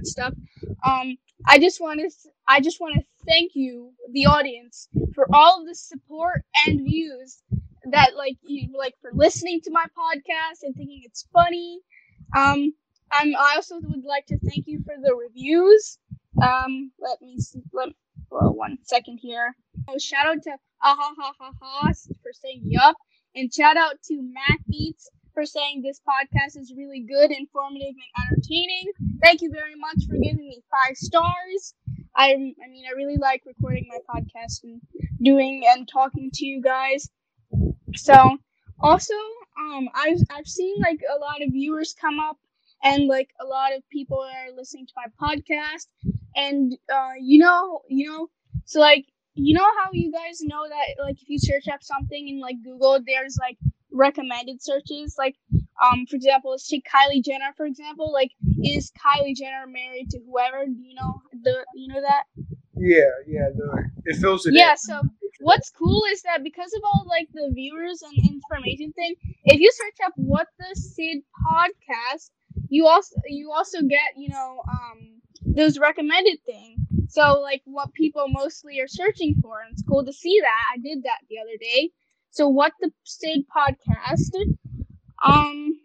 about stuff, um, I just want to I just want to thank you, the audience, for all of the support and views that like you like for listening to my podcast and thinking it's funny. Um, I'm, I also would like to thank you for the reviews. Um, let me see, let well, one second here. Oh, shout out to ah ha ha ha for saying yup, and shout out to Matt Beats for saying this podcast is really good, informative, and entertaining. Thank you very much for giving me five stars. I, I mean, I really like recording my podcast and doing and talking to you guys. So, also, um, I've I've seen like a lot of viewers come up and like a lot of people are listening to my podcast, and uh, you know, you know, so like you know how you guys know that like if you search up something in like Google, there's like recommended searches. Like, um, for example, let's take Kylie Jenner for example. Like, is Kylie Jenner married to whoever? Do you know the you know that? Yeah, yeah. The it fills it. Yeah. In. So what's cool is that because of all like the viewers and information thing, if you search up what the Sid podcast, you also you also get you know um those recommended thing. So like what people mostly are searching for, and it's cool to see that. I did that the other day. So what the Sid podcast? Um.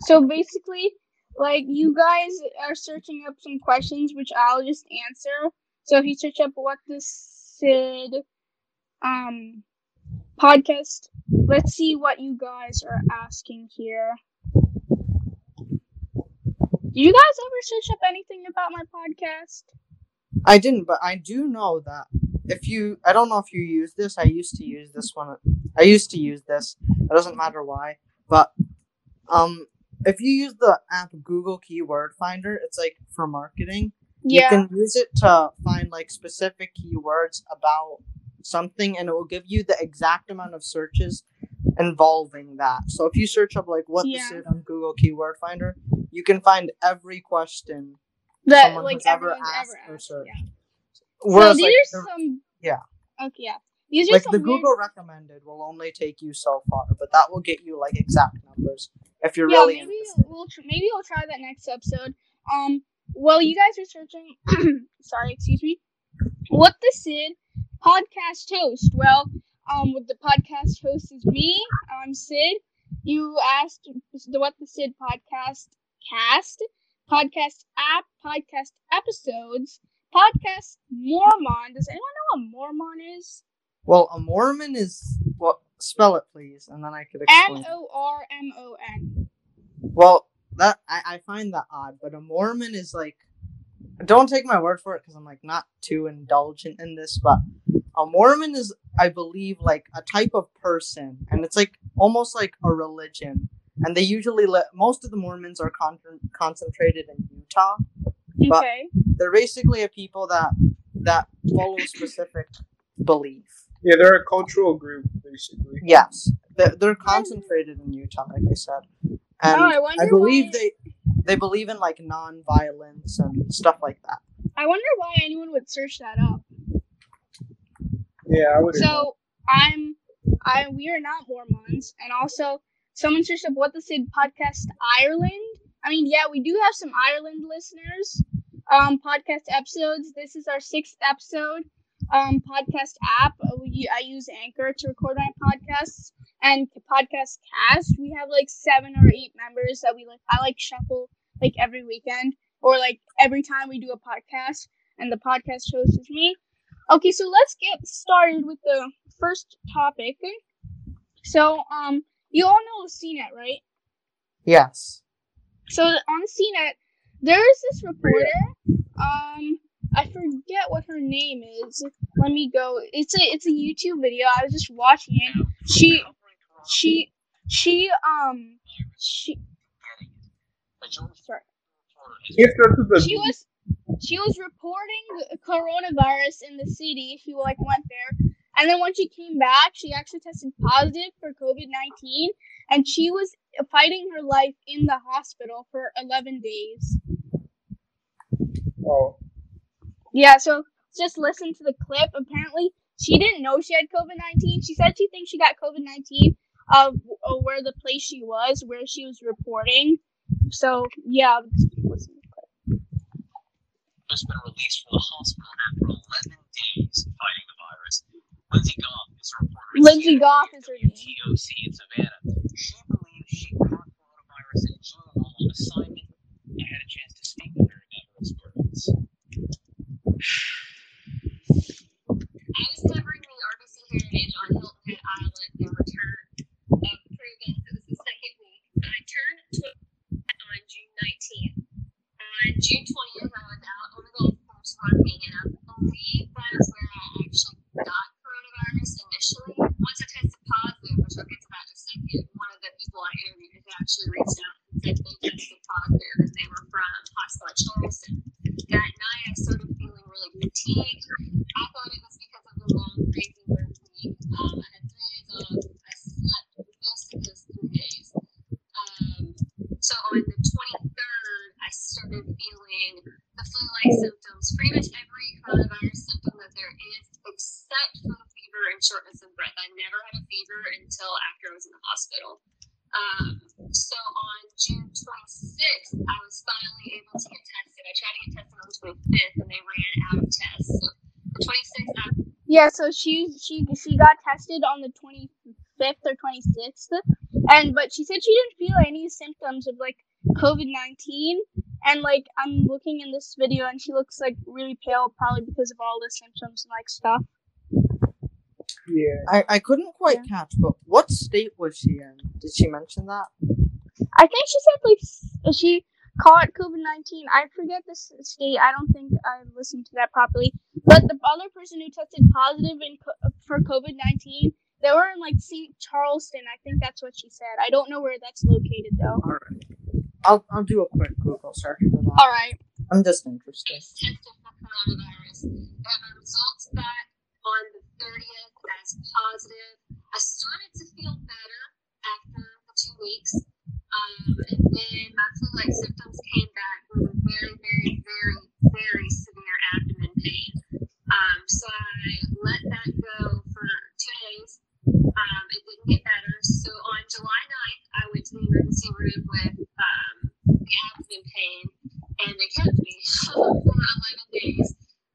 So basically, like you guys are searching up some questions, which I'll just answer. So if you search up what the Sid um podcast, let's see what you guys are asking here. Did you guys ever search up anything about my podcast? I didn't, but I do know that if you, I don't know if you use this. I used to use this one. I used to use this. It doesn't matter why, but um, if you use the app Google Keyword Finder, it's like for marketing. Yeah. You can use it to find like specific keywords about something, and it will give you the exact amount of searches involving that. So if you search up like what Yeah. this is on Google Keyword Finder, you can find every question that someone like has ever asked ever or searched. Yeah. Whereas so like, these the- are some. yeah. Okay. Yeah. These are like some the weird- Google recommended will only take you so far, but that will get you like exact numbers if you're yeah, really maybe interested. we'll tr- maybe we'll try that next episode. Um, while you guys are searching, sorry, excuse me, what the Sid podcast host? Well, um, with the podcast host is me. I'm Sid. You asked the what the Sid podcast cast, podcast app, podcast episodes, podcast Mormon. Does anyone know what Mormon is? Well, a Mormon is well, spell it please, and then I could explain. O R M O N. Well, that I, I find that odd, but a Mormon is like don't take my word for it because I'm like not too indulgent in this, but a Mormon is I believe like a type of person, and it's like almost like a religion. And they usually let most of the Mormons are con- concentrated in Utah. But- Okay. They're basically a people that that follow a specific belief. Yeah, they're a cultural group basically. Yes, they're, they're concentrated in Utah, like I said, oh, and Oh, I wonder I believe why- they they believe in like non-violence and stuff like that. I wonder why anyone would search that up. Yeah, I would. So I'm, I we are not Mormons, and also someone searched up what the Sid podcast Ireland. I mean, yeah, we do have some Ireland listeners. Um, podcast episodes. This is our sixth episode. Um, podcast app. We I use Anchor to record my podcasts and podcast cast. We have like seven or eight members that we like. I like shuffle like every weekend or like every time we do a podcast, and the podcast host is me. Okay, so let's get started with the first topic. So, um, you all know CNET, right? Yes. So on CNET, there is this reporter. Um, I forget what her name is. Let me go. It's a it's a YouTube video. I was just watching it. She she she um she sorry. You have to go to the- she was she was reporting the coronavirus in the city. She like went there, and then when she came back, she actually tested positive for COVID nineteen, and she was fighting her life in the hospital for eleven days. Oh, Yeah, so just listen to the clip. Apparently, she didn't know she had COVID 19. She said she thinks she got COVID 19 of uh, where the place she was, where she was reporting. So, yeah, listen to the clip. just been released from the hospital after 11 days fighting the virus. Lindsay Goff is a reporter. Lindsay Goff is her name. WTOC in Savannah. She believes she caught coronavirus in June while on assignment. I had a chance to speak with her about her. I was covering the RBC Heritage on Hilton Head Island, the return um, of Proven. It was the second week. I turned 20 on June 19th. On June 20th, I was out on the golf course working, and I believe that is where I actually got coronavirus initially. Once I tested positive, which I'll get to that in a second, one of the people I interviewed had actually reached out and said they tested positive, and they were from Hotspot Charleston. That night, I started feeling really fatigued. I thought it was because of the long, crazy work week. Um, I had three days off. I slept most of those three days. Um, so on the 23rd, I started feeling the flu-like symptoms. Pretty much every coronavirus symptom that there is, except for the fever and shortness of breath. I never had a fever until after I was in the hospital. Um, so on June 26th, I was finally able to get tested. I tried to get tested on the 25th, and they ran out of tests. So the 26th, I Yeah, so she she she got tested on the 25th or 26th, and but she said she didn't feel any symptoms of like COVID 19. And like I'm looking in this video, and she looks like really pale, probably because of all the symptoms and like stuff. Yeah. I, I couldn't quite catch, but what state was she in? Did she mention that? I think she said like she caught COVID 19. I forget the state. I don't think I listened to that properly. But the other person who tested positive in co- for COVID 19, they were in like St. Charleston. I think that's what she said. I don't know where that's located though. Alright. I'll I'll do a quick Google search for that. All right. I'm just interested. tested for coronavirus. Got my results back on the 30th as positive. I started to feel better after two weeks. Um, and then my flu-like symptoms came back with very, very, very, very severe abdomen pain. Um, so I let that go for two days. Um, it didn't get better. So on July 9th, I went to the emergency room with um, the abdomen pain, and they kept me for 11 days.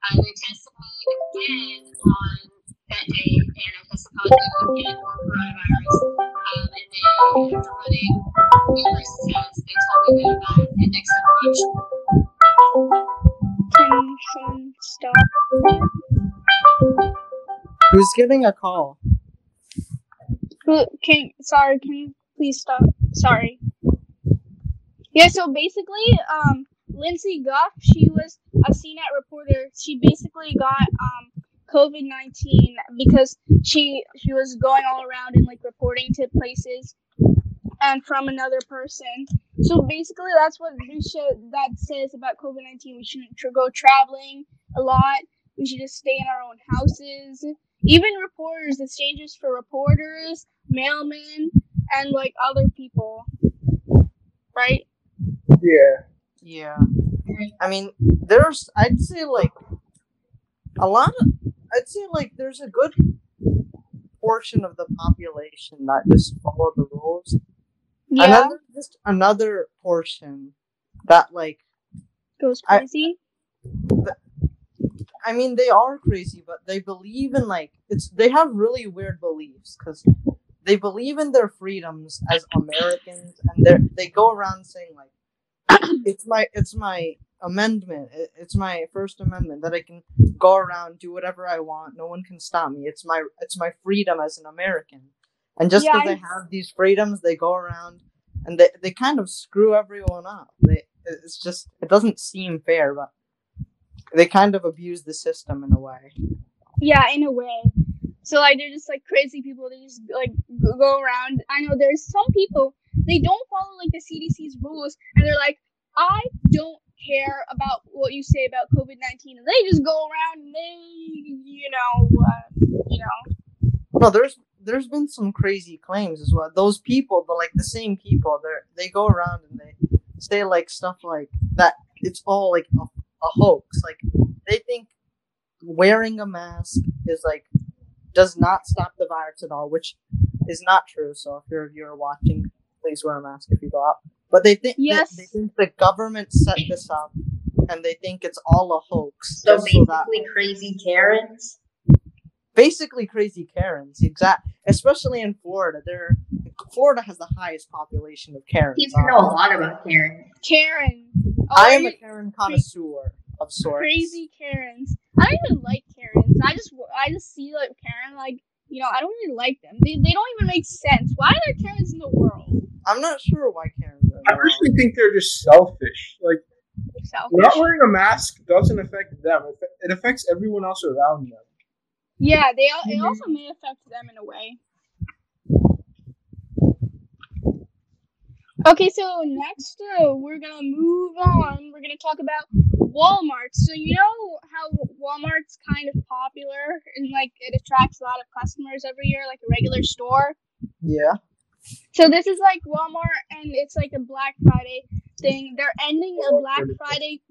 Uh, they tested me again on that day, and I tested positive again for coronavirus. Um, and then after running numerous tests, they told me that I had index eruption. Can someone stop? Who's giving a call? Who- Can sorry, can you please stop? Sorry. Yeah, so basically, um, Lindsay Goff, she was a CNET reporter. She basically got um COVID nineteen because she she was going all around and like reporting to places and from another person. So basically, that's what this shit that says about COVID nineteen. We shouldn't tr- go traveling a lot. We should just stay in our own houses. Even reporters, it's dangerous for reporters, mailmen, and like other people. Right? Yeah. Yeah. I mean, there's I'd say like a lot of I'd say like there's a good portion of the population that just follow the rules. Yeah. Another just another portion that like goes I- crazy. I mean they are crazy, but they believe in like it's they have really weird beliefs because they believe in their freedoms as Americans, and they they go around saying like it's my it's my amendment, it's my First Amendment that I can go around do whatever I want, no one can stop me. It's my it's my freedom as an American, and just Yeah, because I- they have these freedoms, they go around and they they kind of screw everyone up. They it's just it doesn't seem fair, but they kind of abuse the system in a way. Yeah, in a way. So like they're just like crazy people. They just like go- go around. I know there's some people they don't follow like the CDC's rules, and they're like, I don't care about what you say about COVID nineteen, and they just go around and they, you know, uh, you know, No, there's there's been some crazy claims as well. Those people, the like the same people, they they go around and they say like stuff like that. It's all like a, a hoax. Like they think wearing a mask is like does not stop the virus at all, which is not true. So if you're you're watching, please wear a mask if you go out. But they think Yes. they, they think the government set this up, and they think it's all a hoax. So just so basically, crazy Karens. basically crazy Karens. Exact, especially in Florida. They're Florida has the highest population of Karens. Seems to know a lot about Karen. Karen. Oh, I am a Karen connoisseur of sorts. crazy Karens. I don't even like Karens. I just I just see like Karen like you know I don't really like them. They they don't even make sense. Why are there Karens in the world? I'm not sure why Karens are. I around. personally think they're just selfish. Like Selfish. not wearing a mask doesn't affect them. It it affects everyone else around them. Yeah, they al- it also may affect them in a way. Okay, so next uh, we're gonna move on. We're gonna talk about Walmart. So you know how Walmart's kind of popular and like it attracts a lot of customers every year, like a regular store. Yeah. So this is like Walmart, and it's like a Black Friday thing. They're ending a Black Friday.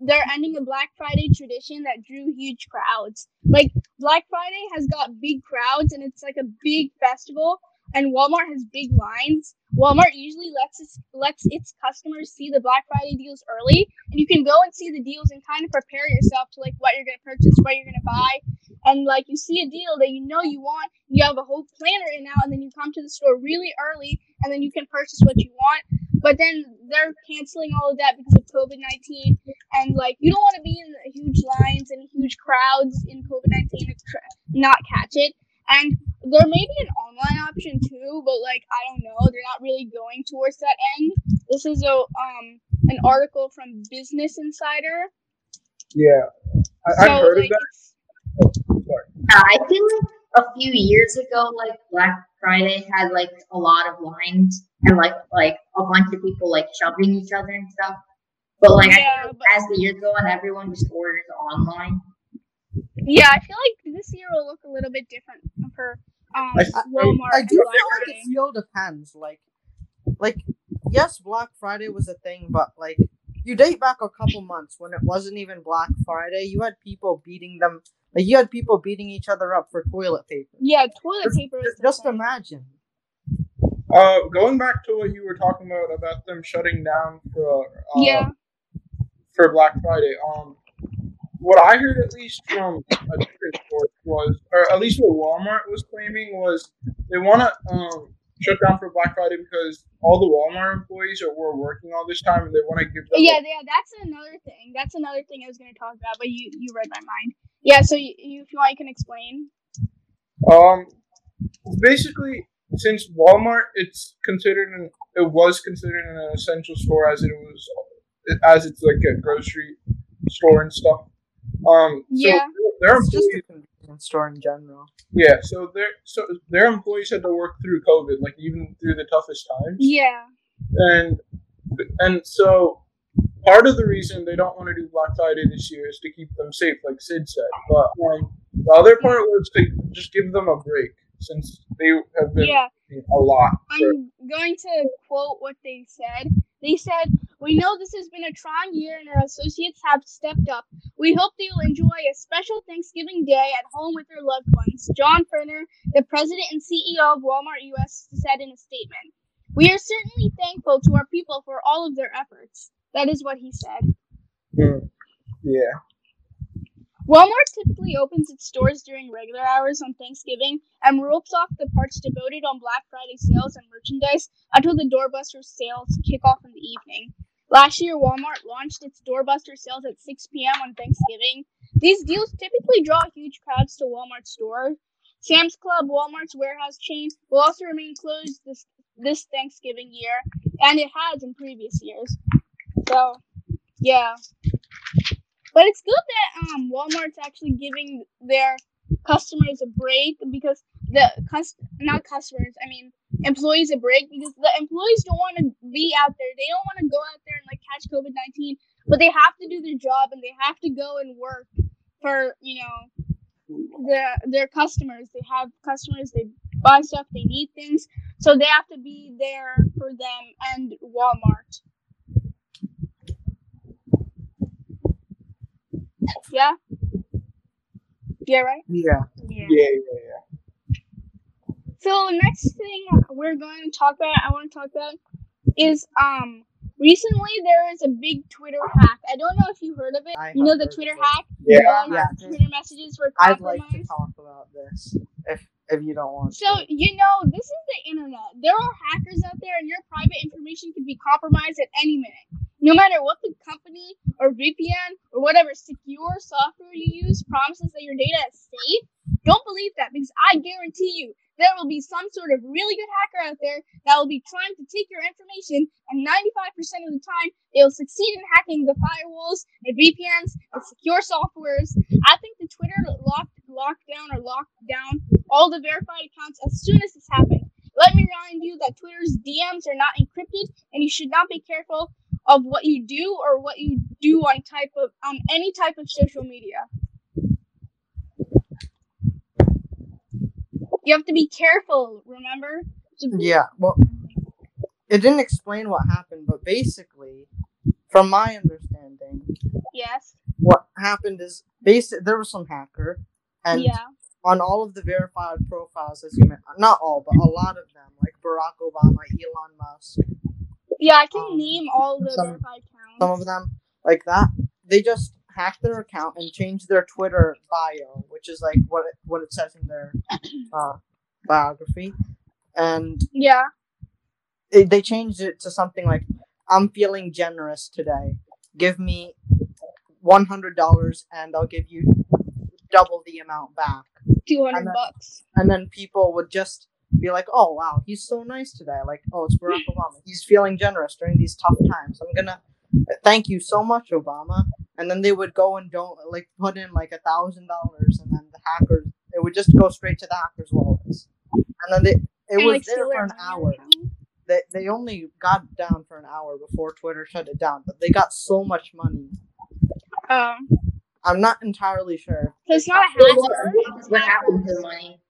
They're ending a Black Friday tradition that drew huge crowds. Like Black Friday has got big crowds, and it's like a big festival. And Walmart has big lines. Walmart usually lets its lets its customers see the Black Friday deals early, and you can go and see the deals and kind of prepare yourself to like what you're gonna purchase, what you're gonna buy, and like you see a deal that you know you want, you have a whole planner in now, and then you come to the store really early, and then you can purchase what you want. But then they're canceling all of that because of COVID nineteen, and like you don't want to be in huge lines and huge crowds in COVID nineteen and not catch it. And there may be an online option too, but like I don't know, they're not really going towards that end. This is a um an article from Business Insider. Yeah, I, So, I've heard like, of that. It's- Uh, I feel like a few years ago, like Black Friday had like a lot of lines and like like a bunch of people like shoving each other and stuff. But like Yeah, feel like but- as the years go on, everyone just orders online. Yeah, I feel like this year will look a little bit different for um, I- Walmart. I and do Black feel like Friday. it still depends. Like, like yes, Black Friday was a thing, but like you date back a couple months when it wasn't even Black Friday, you had people beating them. Like you had people beating each other up for toilet paper. Yeah, toilet Just, paper. Is just the imagine. Uh, going back to what you were talking about about them shutting down for uh, Yeah, for Black Friday. Um, what I heard at least from a different source was, or at least what Walmart was claiming was, they want to um shut down for Black Friday because all the Walmart employees are were working all this time and they want to give them. yeah, yeah. That's another thing. That's another thing I was going to talk about, but you you read my mind. Yeah, so you, you, if you want, you can explain. Um, basically, since Walmart, it's considered an, it was considered an essential store as it was, as it's like a grocery store and stuff. Um, so Yeah. their It's just employees, a convenience store in general. yeah, so their so their employees had to work through COVID, like even through the toughest times, Yeah, and and so part of the reason they don't want to do Black Friday this year is to keep them safe, like Sid said. But um, the other part was to just give them a break since they have been yeah. a lot. for- I'm going to quote what they said. They said, We know this has been a trying year and our associates have stepped up. We hope that you'll enjoy a special Thanksgiving day at home with your loved ones. John Furner, the president and CEO of Walmart US, said in a statement. We are certainly thankful to our people for all of their efforts. That is what he said. Hmm. Yeah. Walmart typically opens its doors during regular hours on Thanksgiving and ropes off the parts devoted on Black Friday sales and merchandise until the doorbuster sales kick off in the evening. Last year, Walmart launched its doorbuster sales at 6 p.m. on Thanksgiving. These deals typically draw huge crowds to Walmart stores. Sam's Club, Walmart's warehouse chain, will also remain closed this this Thanksgiving year, and it has in previous years. So, yeah. But it's good that um Walmart's actually giving their customers a break because the cus- not customers, I mean employees a break because the employees don't want to be out there. They don't want to go out there and like catch COVID nineteen, but they have to do their job and they have to go and work for you know their their customers. They have customers. They buy stuff. They need things, so they have to be there for them and Walmart. Yeah. Yeah. Right. Yeah. Yeah. Yeah, yeah, yeah. So next thing we're going to talk about, I want to talk about, is um recently there is a big Twitter hack. I don't know if you heard of it. I you know the Twitter hack. Yeah. Um, Yeah. Twitter messages were I'd like to talk about this if if you don't want So to. you know this is the internet. There are hackers out there, and your private information can be compromised at any minute. No matter what the company or VPN or whatever secure software you use promises that your data is safe, don't believe that because I guarantee you there will be some sort of really good hacker out there that will be trying to take your information, and 95% of the time they will succeed in hacking the firewalls the VPNs and secure softwares. I think the Twitter locked lockdown or locked down all the verified accounts as soon as this happened. Let me remind you that Twitter's DMs are not encrypted, and you should not be careful of what you do or what you do on type of on any type of social media. You have to be careful. Remember? Yeah. Well, it didn't explain what happened, but basically, from my understanding, Yes. what happened is basic. There was some hacker, and yeah. on all of the verified profiles, as you meant, not all, but a lot of them, like Barack Obama, Elon Musk, Yeah, I can um, name all the some- verified accounts. some of them like that. They just hacked their account and changed their Twitter bio, which is like what it, what it says in their uh, biography, and yeah. they, they changed it to something like i'm feeling generous today give me $100 and i'll give you double the amount back Two hundred bucks. and then people would just be like oh wow he's so nice today. Like oh it's barack obama. He's feeling generous during these tough times. I'm gonna thank you so much obama. And then they would go and don't like put in like a thousand dollars and then the hackers it would just go straight to the hackers wallets. And then they it And, was like, there for an hour. they, they only got down for an hour before Twitter shut it down, but they got so much money. Um, I'm not entirely sure. so it's not a hacker. what happened to the money?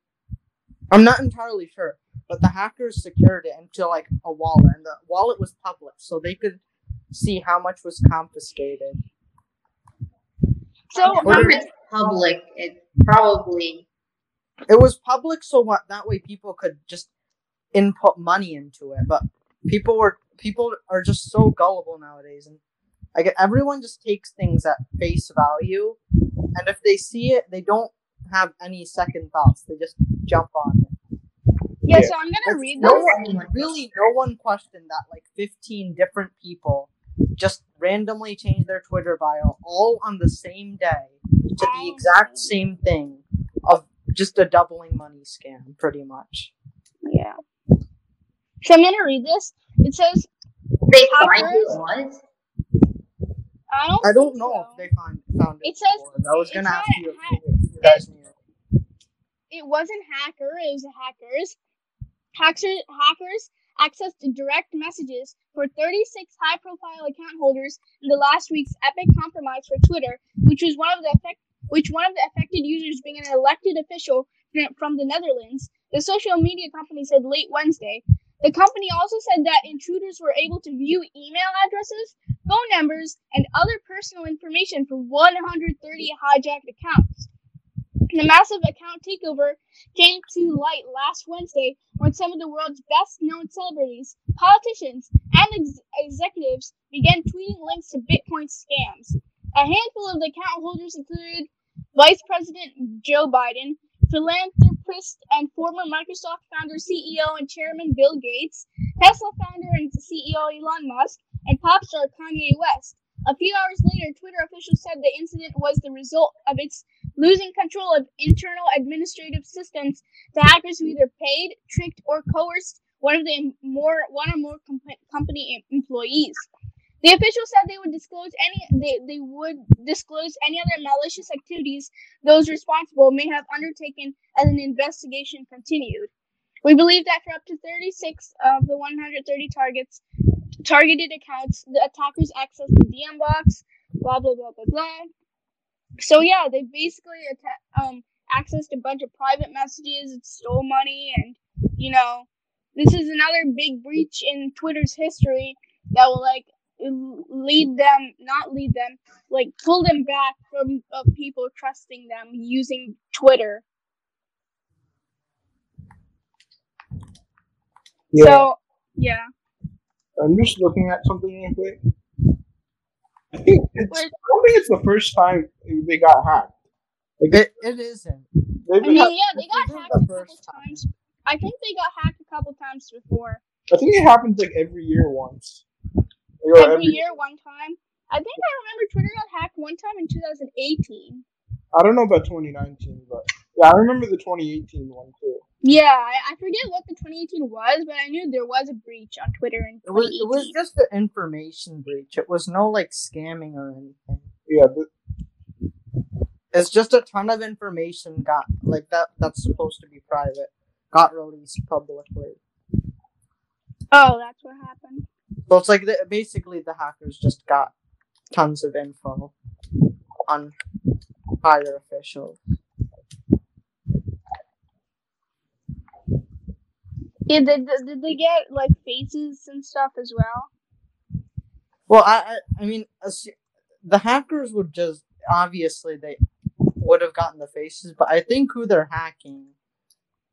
I'm not entirely sure, but the hackers secured it into like a wallet, and the wallet was public, so they could see how much was confiscated. So If it's public, it probably It was public, so what? That way, people could just input money into it. But people were people are just so gullible nowadays, and I get everyone just takes things at face value, and if they see it, they don't have any second thoughts. They just jump on. Yeah, Yeah. so I'm gonna That's read no this. one- Really, no one questioned that like 15 different people just randomly changed their Twitter bio all on the same day to the exact oh. same thing of just a doubling money scam, pretty much. Yeah. So I'm gonna read this. It says they find who it was. I don't. I don't know so. if they find found it. It says- before. I was gonna ask you if ha- if you guys knew. it wasn't hacker. It was hackers. Hackers hackers accessed direct messages for 36 high-profile account holders in the last week's epic compromise for Twitter, which was one of the effect, which one of the affected users being an elected official from the Netherlands. The social media company said late Wednesday. The company also said that intruders were able to view email addresses, phone numbers, and other personal information for 130 hijacked accounts. The massive account takeover came to light last Wednesday when some of the world's best known celebrities, politicians, and ex- executives began tweeting links to Bitcoin scams. A handful of the account holders included Vice President Joe Biden, philanthropist and former Microsoft founder, CEO, and chairman Bill Gates, Tesla founder and CEO Elon Musk, and pop star Kanye West. A few hours later, Twitter officials said the incident was the result of its losing control of internal administrative systems to hackers who either paid, tricked, or coerced one of the more one or more com- company employees. The officials said they would disclose any they, they would disclose any other malicious activities those responsible may have undertaken as an investigation continued. We believe that for up to 36 of the 130 targets targeted accounts, the attackers accessed the DM box, blah blah blah blah blah. So yeah, they basically atta- um accessed a bunch of private messages, and stole money, and you know, this is another big breach in Twitter's history that will like lead them, not lead them, like pull them back from uh, people trusting them using Twitter. Yeah, So yeah, I'm just looking at something real quick. I think it's, I don't think it's the first time they got hacked. Like, It, it isn't. I mean, hacked- yeah, they got hacked the a couple time. times. I think they got hacked a couple times before. I think it happens like every year once. Or Every year, one time. I think I remember Twitter got hacked one time in 2018. I don't know about 2019, but yeah, I remember the 2018 one too. Yeah, I, I forget what the 2018 was, but I knew there was a breach on Twitter in It was it was just an information breach. It was no like scamming or anything. Yeah, but It's just a ton of information got like that that's supposed to be private got released publicly. oh, that's what happened. So it's like the, basically the hackers just got tons of info on higher officials. Yeah, did, did, they get like faces and stuff as well? Well, I I, I mean, the hackers would just obviously they would have gotten the faces, but I think who they're hacking,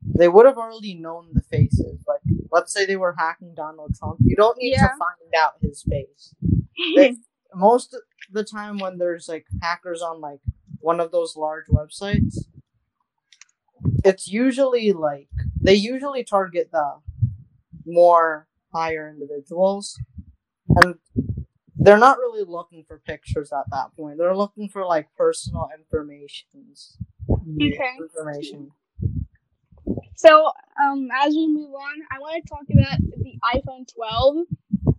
they would have already known the faces. Like, let's say they were hacking Donald Trump, you don't need Yeah. to find out his face. They- most of the time when there's like hackers on like one of those large websites, it's usually like they usually target the more higher individuals, and they're not really looking for pictures at that point. They're looking for like personal informations okay. information. So, um, as we move on, I want to talk about the iPhone 12.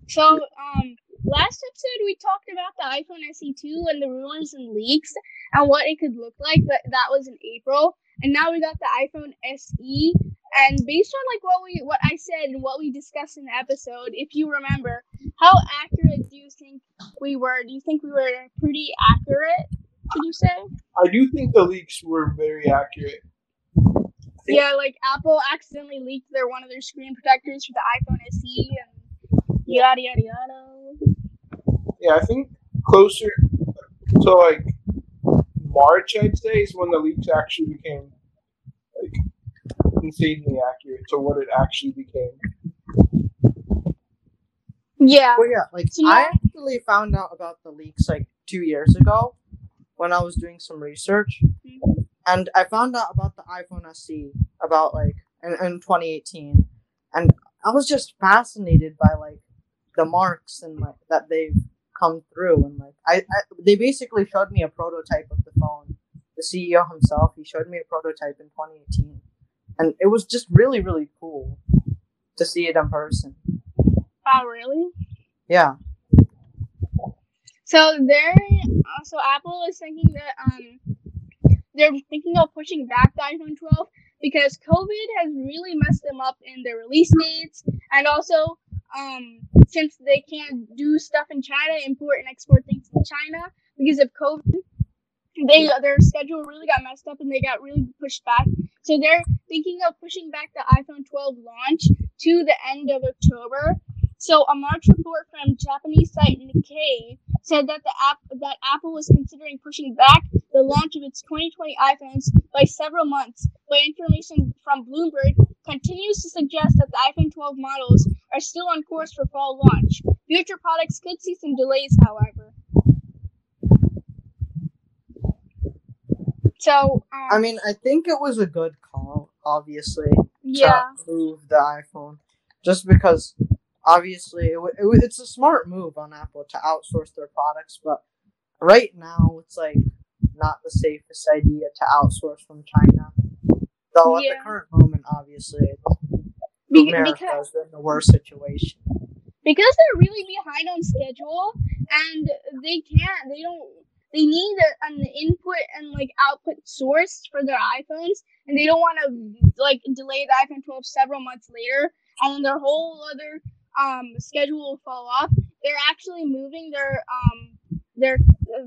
So, um, last episode we talked about the iPhone SE2 and the rumors and leaks and what it could look like, but that was in April. And now we got the iPhone SE. And based on like what we what I said and what we discussed in the episode, if you remember, how accurate do you think we were? Do you think we were pretty accurate? Could you say? I do think the leaks were very accurate. Yeah, like Apple accidentally leaked their one of their screen protectors for the iPhone SE and yada yada yada. Yeah, I think closer to like March, I'd say, is when the leaks actually became insanely accurate to what it actually became. Yeah. Well, yeah, like So I now- actually found out about the leaks like two years ago when I was doing some research, Mhm. and I found out about the iPhone SE about like in, in 2018, and I was just fascinated by like the marks and like that they've come through, and like I, I they basically showed me a prototype of the phone. The CEO himself, he showed me a prototype in 2018, and it was just really really cool to see it in person. Oh, really? Yeah. So they're uh, so Apple is thinking that um they're thinking of pushing back the iPhone 12 because COVID has really messed them up in their release dates, and also um since they can't do stuff in China, import and export things from China because of COVID, they their schedule really got messed up and they got really pushed back. So they're thinking of pushing back the iPhone 12 launch to the end of October. So a March report from Japanese site Nikkei said that the app that Apple was considering pushing back the launch of its 2020 iPhones by several months. But information from Bloomberg continues to suggest that the iPhone 12 models are still on course for fall launch. Future products could see some delays, however. So, um, I mean, I think it was a good call, obviously, yeah, to move the iPhone, just because obviously it, w- it, w- it's a smart move on Apple to outsource their products, but right now it's like not the safest idea to outsource from China. Though at the current moment, obviously, Be- America is in the worst situation. because they're really behind on schedule and they can't they don't they need a, an input and like output source for their iPhones and they don't want to like delay the iPhone 12 several months later and then their whole other um schedule will fall off. They're actually moving their um their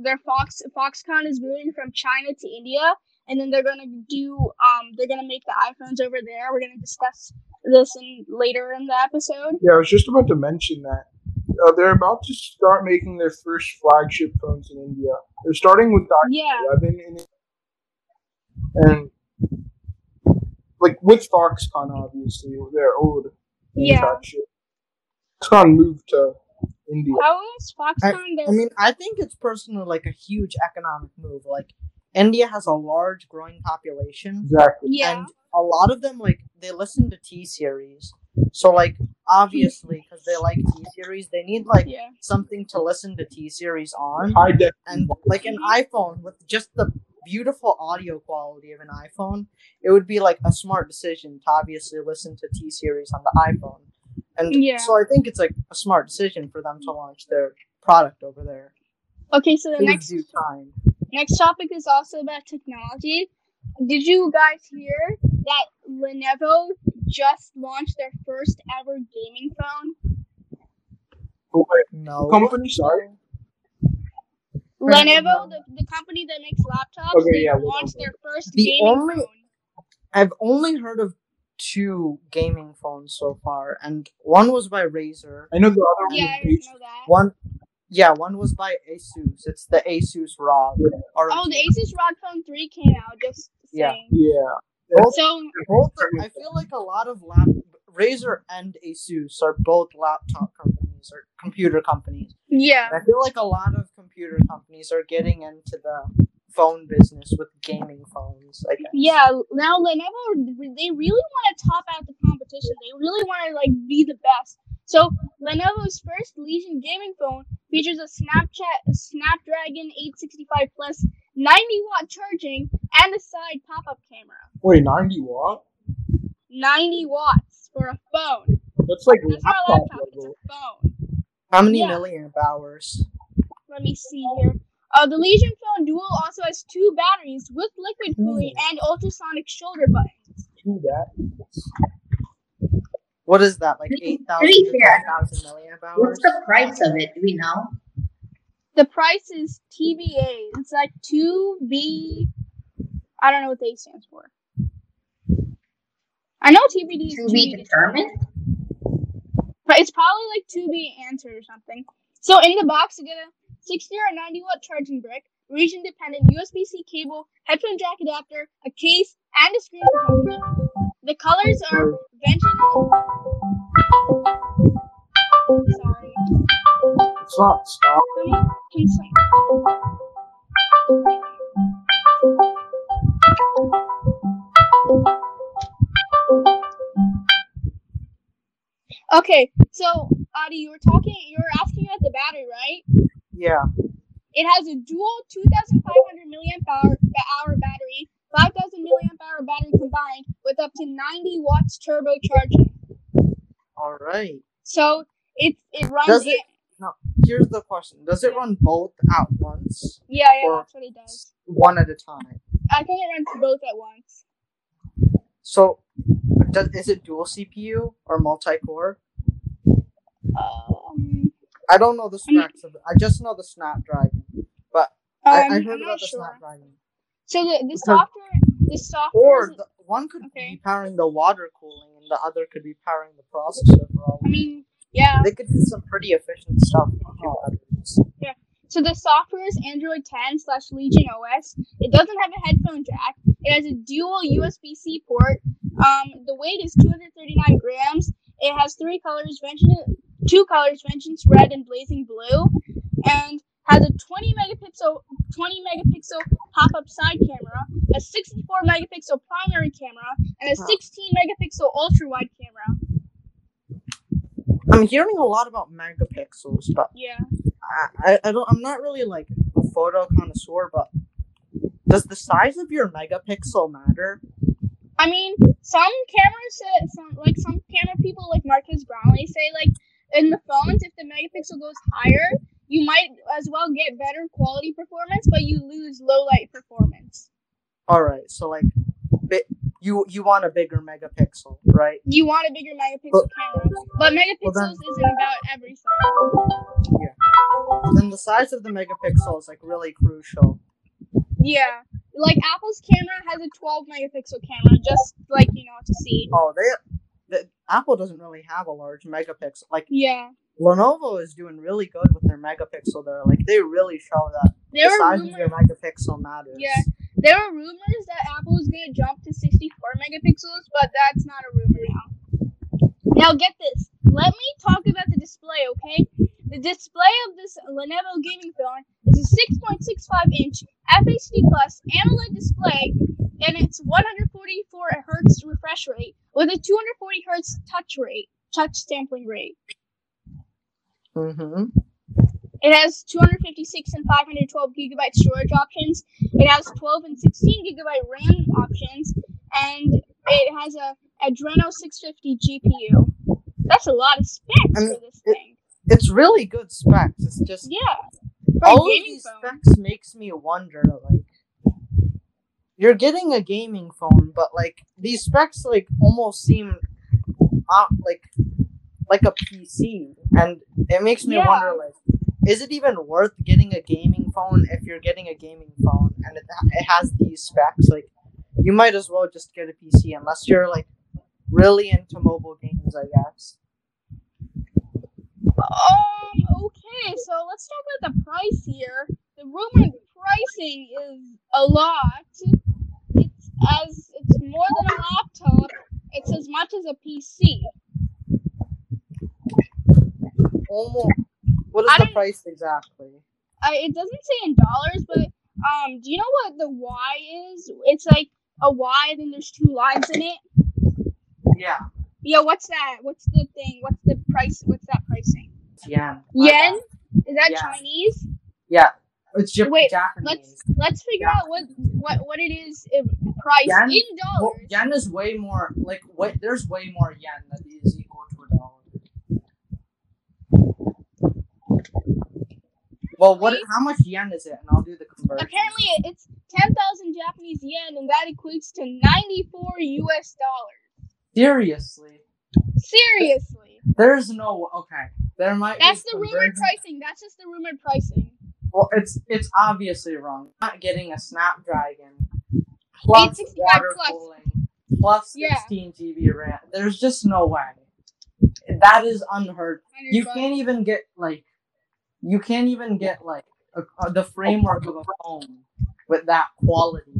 their Fox Foxconn is moving from China to India and then they're gonna do um they're gonna make the iPhones over there. We're gonna discuss this in later in the episode. Yeah, I was just about to mention that. Uh, they're about to start making their first flagship phones in India. They're starting with the Yeah. 11 in. And like with Foxconn, obviously, their old Yeah. manufacturer. Foxconn moved to India. How is Foxconn? their I mean, I think it's personally like a huge economic move. Like, India has a large growing population, Exactly. yeah. and a lot of them like they listen to T series. So like obviously because they like T series, they need like yeah. something to listen to T series on, High def. and like an iPhone with just the beautiful audio quality of an iPhone, it would be like a smart decision to obviously listen to T series on the iPhone. And Yeah. so I think it's like a smart decision for them to launch their product over there. Okay, so the In next time. next topic is also about technology. Did you guys hear that Lenovo just launched their first ever gaming phone? No. Company, sorry. Lenovo, the, the company that makes laptops, Okay, they yeah, launched Lenovo. their first The gaming only- phone. I've only heard of two gaming phones so far, and one was by Razer. I know the other one. Yeah, I know that. One, yeah, one was by Asus. It's the Asus ROG. Or Oh, the Asus ROG Phone 3 came out. Just Yeah. Yeah. Both, So both. I feel like a lot of lap Razer and Asus are both laptop companies or computer companies. yeah, And I feel like a lot of computer companies are getting into the phone business with gaming phones. I guess. yeah. Now Lenovo, they really want to top out the competition. They really want to like be the best. So Lenovo's first Legion gaming phone features a Snapchat a Snapdragon 865 Plus 90 watt charging and a side pop-up camera. Wait, 90 watt? 90 watts for a phone. That's like That's not a laptop laptop. It's a phone. How many Yeah. milliamp hours? Let me see here. Uh, the Legion Phone Dual also has two batteries with liquid cooling and ultrasonic shoulder buttons. Do that. What is that? Like To be- eight to thousand be to fair, ten thousand milliamp hours? What's the price of it? Do we know? The price is TBA. It's like 2B. I don't know what they stands for. I know TBD is To be determined? But it's probably like to be answered or something. So in the box, you get a 60 or 90 watt charging brick, region dependent USB C cable, headphone jack adapter, a case, and a screen protector. The colors are Vengeance. Sorry. It's not stop. Let Okay, so Adi, you were talking, you were asking about the battery, right? Yeah. It has a dual 2,500 milliamp hour, hour battery, 5,000 milliamp hour battery combined, with up to 90 watts turbo charging. All right. So it it runs. Does it- No. Here's the question: Does it run both at once, yeah, yeah, that's what it does. one at a time? I think it runs both at once. So, does, is it dual CPU or multi-core? Um, I don't know the specs of it. I just know the Snapdragon. but um, I heard about the sure. Snapdragon. So the the software, the software. Or is- the, one could Okay. be powering the water cooling, and the other could be powering the processor. For all I mean, yeah. they could do some pretty efficient stuff. batteries. So the software is Android 10 slash Legion OS. It doesn't have a headphone jack. It has a dual USB-C port. Um, the weight is 239 grams. It has three colors: two colors: vengeance red and blazing blue, and has a 20 megapixel 20 megapixel pop-up side camera, a 64 megapixel primary camera, and a 16 megapixel ultra-wide camera. I'm hearing a lot about megapixels, but Yeah. I, I, I don't. I'm not really like a photo connoisseur, but does the size of your megapixel matter? I mean, some cameras say some like some camera people like Marques Brownlee say like in the phones if the megapixel goes higher, you might as well get better quality performance, but you lose low light performance. All right, so like, bi- you you want a bigger megapixel, right? You want a bigger megapixel But- camera, but megapixels then- isn't about everything. Yeah. Then the size of the megapixel is like really crucial. Yeah, like Apple's camera has a 12 megapixel camera, just like you know to see. Oh, they, the, Apple doesn't really have a large megapixel. Like Yeah, Lenovo is doing really good with their megapixel there. Like they really show that There the size of rumors. your megapixel matters. Yeah. There were rumors that Apple was gonna jump to 64 megapixels, but that's not a rumor now. Now get this. Let me talk about the display, okay? The display of this Lenovo gaming phone is a 6.65 inch FHD plus AMOLED display, and it's 144 hertz refresh rate with a 240 hertz touch rate, touch sampling rate. Mm-hmm. It has 256 and 512 gigabyte storage options. It has 12 and 16 gigabyte RAM options, and it has a Adreno 650 GPU. That's a lot of specs I mean, for this it- thing. It's really good specs. It's just Yeah, all of these phone. specs makes me wonder like you're getting a gaming phone, but like these specs like almost seem uh, like like a PC, and it makes me Yeah. wonder like is it even worth getting a gaming phone if you're getting a gaming phone and it, it has these specs? Like you might as well just get a PC unless you're like really into mobile games, I guess. Um. Okay, so let's talk about the price here. The rumored pricing is a lot. It's as it's more than a laptop. It's as much as a PC. Almost. What I the price exactly? Uh, it doesn't say in dollars, but um, do you know what the Y is? It's like a Y, then there's two lines in it. Yeah, Yeah, what's that? What's the thing? What's the price? What's that pricing? it's yen. Yen? Is that Yeah. Chinese? Yeah, it's Jap- Wait, Japanese. Let's let's figure Yeah. out what what what it is in price Yen? in Well, dollars. yen is way more like wait, there's way more yen that is equal to a dollar. Well, what? Please? How much yen is it? And I'll do the conversion. Apparently, it- it's ten thousand Japanese yen, and that equates to ninety four U.S. dollars. Seriously, Seriously, there's no okay. There might. that's the rumored conversion- pricing. That's just the rumored pricing. Well, it's it's obviously wrong. Not getting a Snapdragon plus 865 water plus. cooling plus Yeah. 16 GB RAM. There's just no way. That is unheard. You bucks. can't even get like, you can't even get like a, a- the framework of a phone with that quality.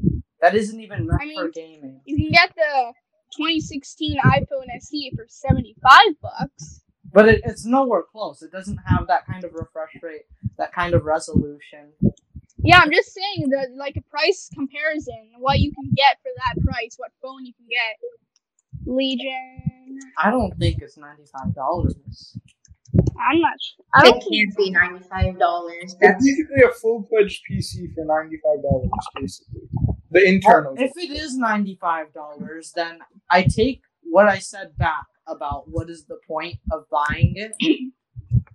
That isn't even meant I mean, for gaming. You can get the 2016 iPhone SE for 75 bucks. But it, it's nowhere close. It doesn't have that kind of refresh rate, that kind of resolution. Yeah, I'm just saying that like a price comparison, what you can get for that price, what phone you can get. Legion. I don't think it's ninety five dollars. I'm not sure. I It can't be ninety five dollars. It's That's basically a full fledged PC for ninety five dollars, basically. The internal. If it is ninety five dollars, then I take what I said back about what is the point of buying it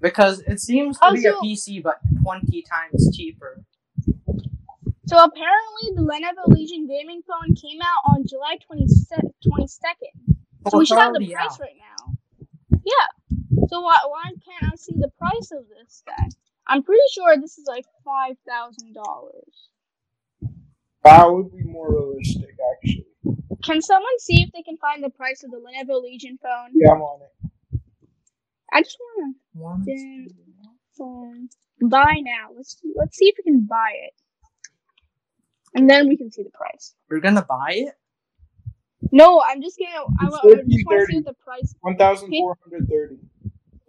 because it seems to be a PC but twenty times cheaper. So apparently, the Lenovo Legion gaming phone came out on July 22nd. So we should have the price out. right now. Yeah. So why why can't I see the price of this then? I'm pretty sure this is like five thousand dollars. that would be more realistic, actually. Can someone see if they can find the price of the Lenovo Legion phone? Yeah, I'm on it. I just wanna One, phone buy now. Let's let's see if we can buy it, and then we can see the price. You're gonna buy it? No, I'm just gonna. I, wa- I just want to see the price. One thousand four hundred thirty.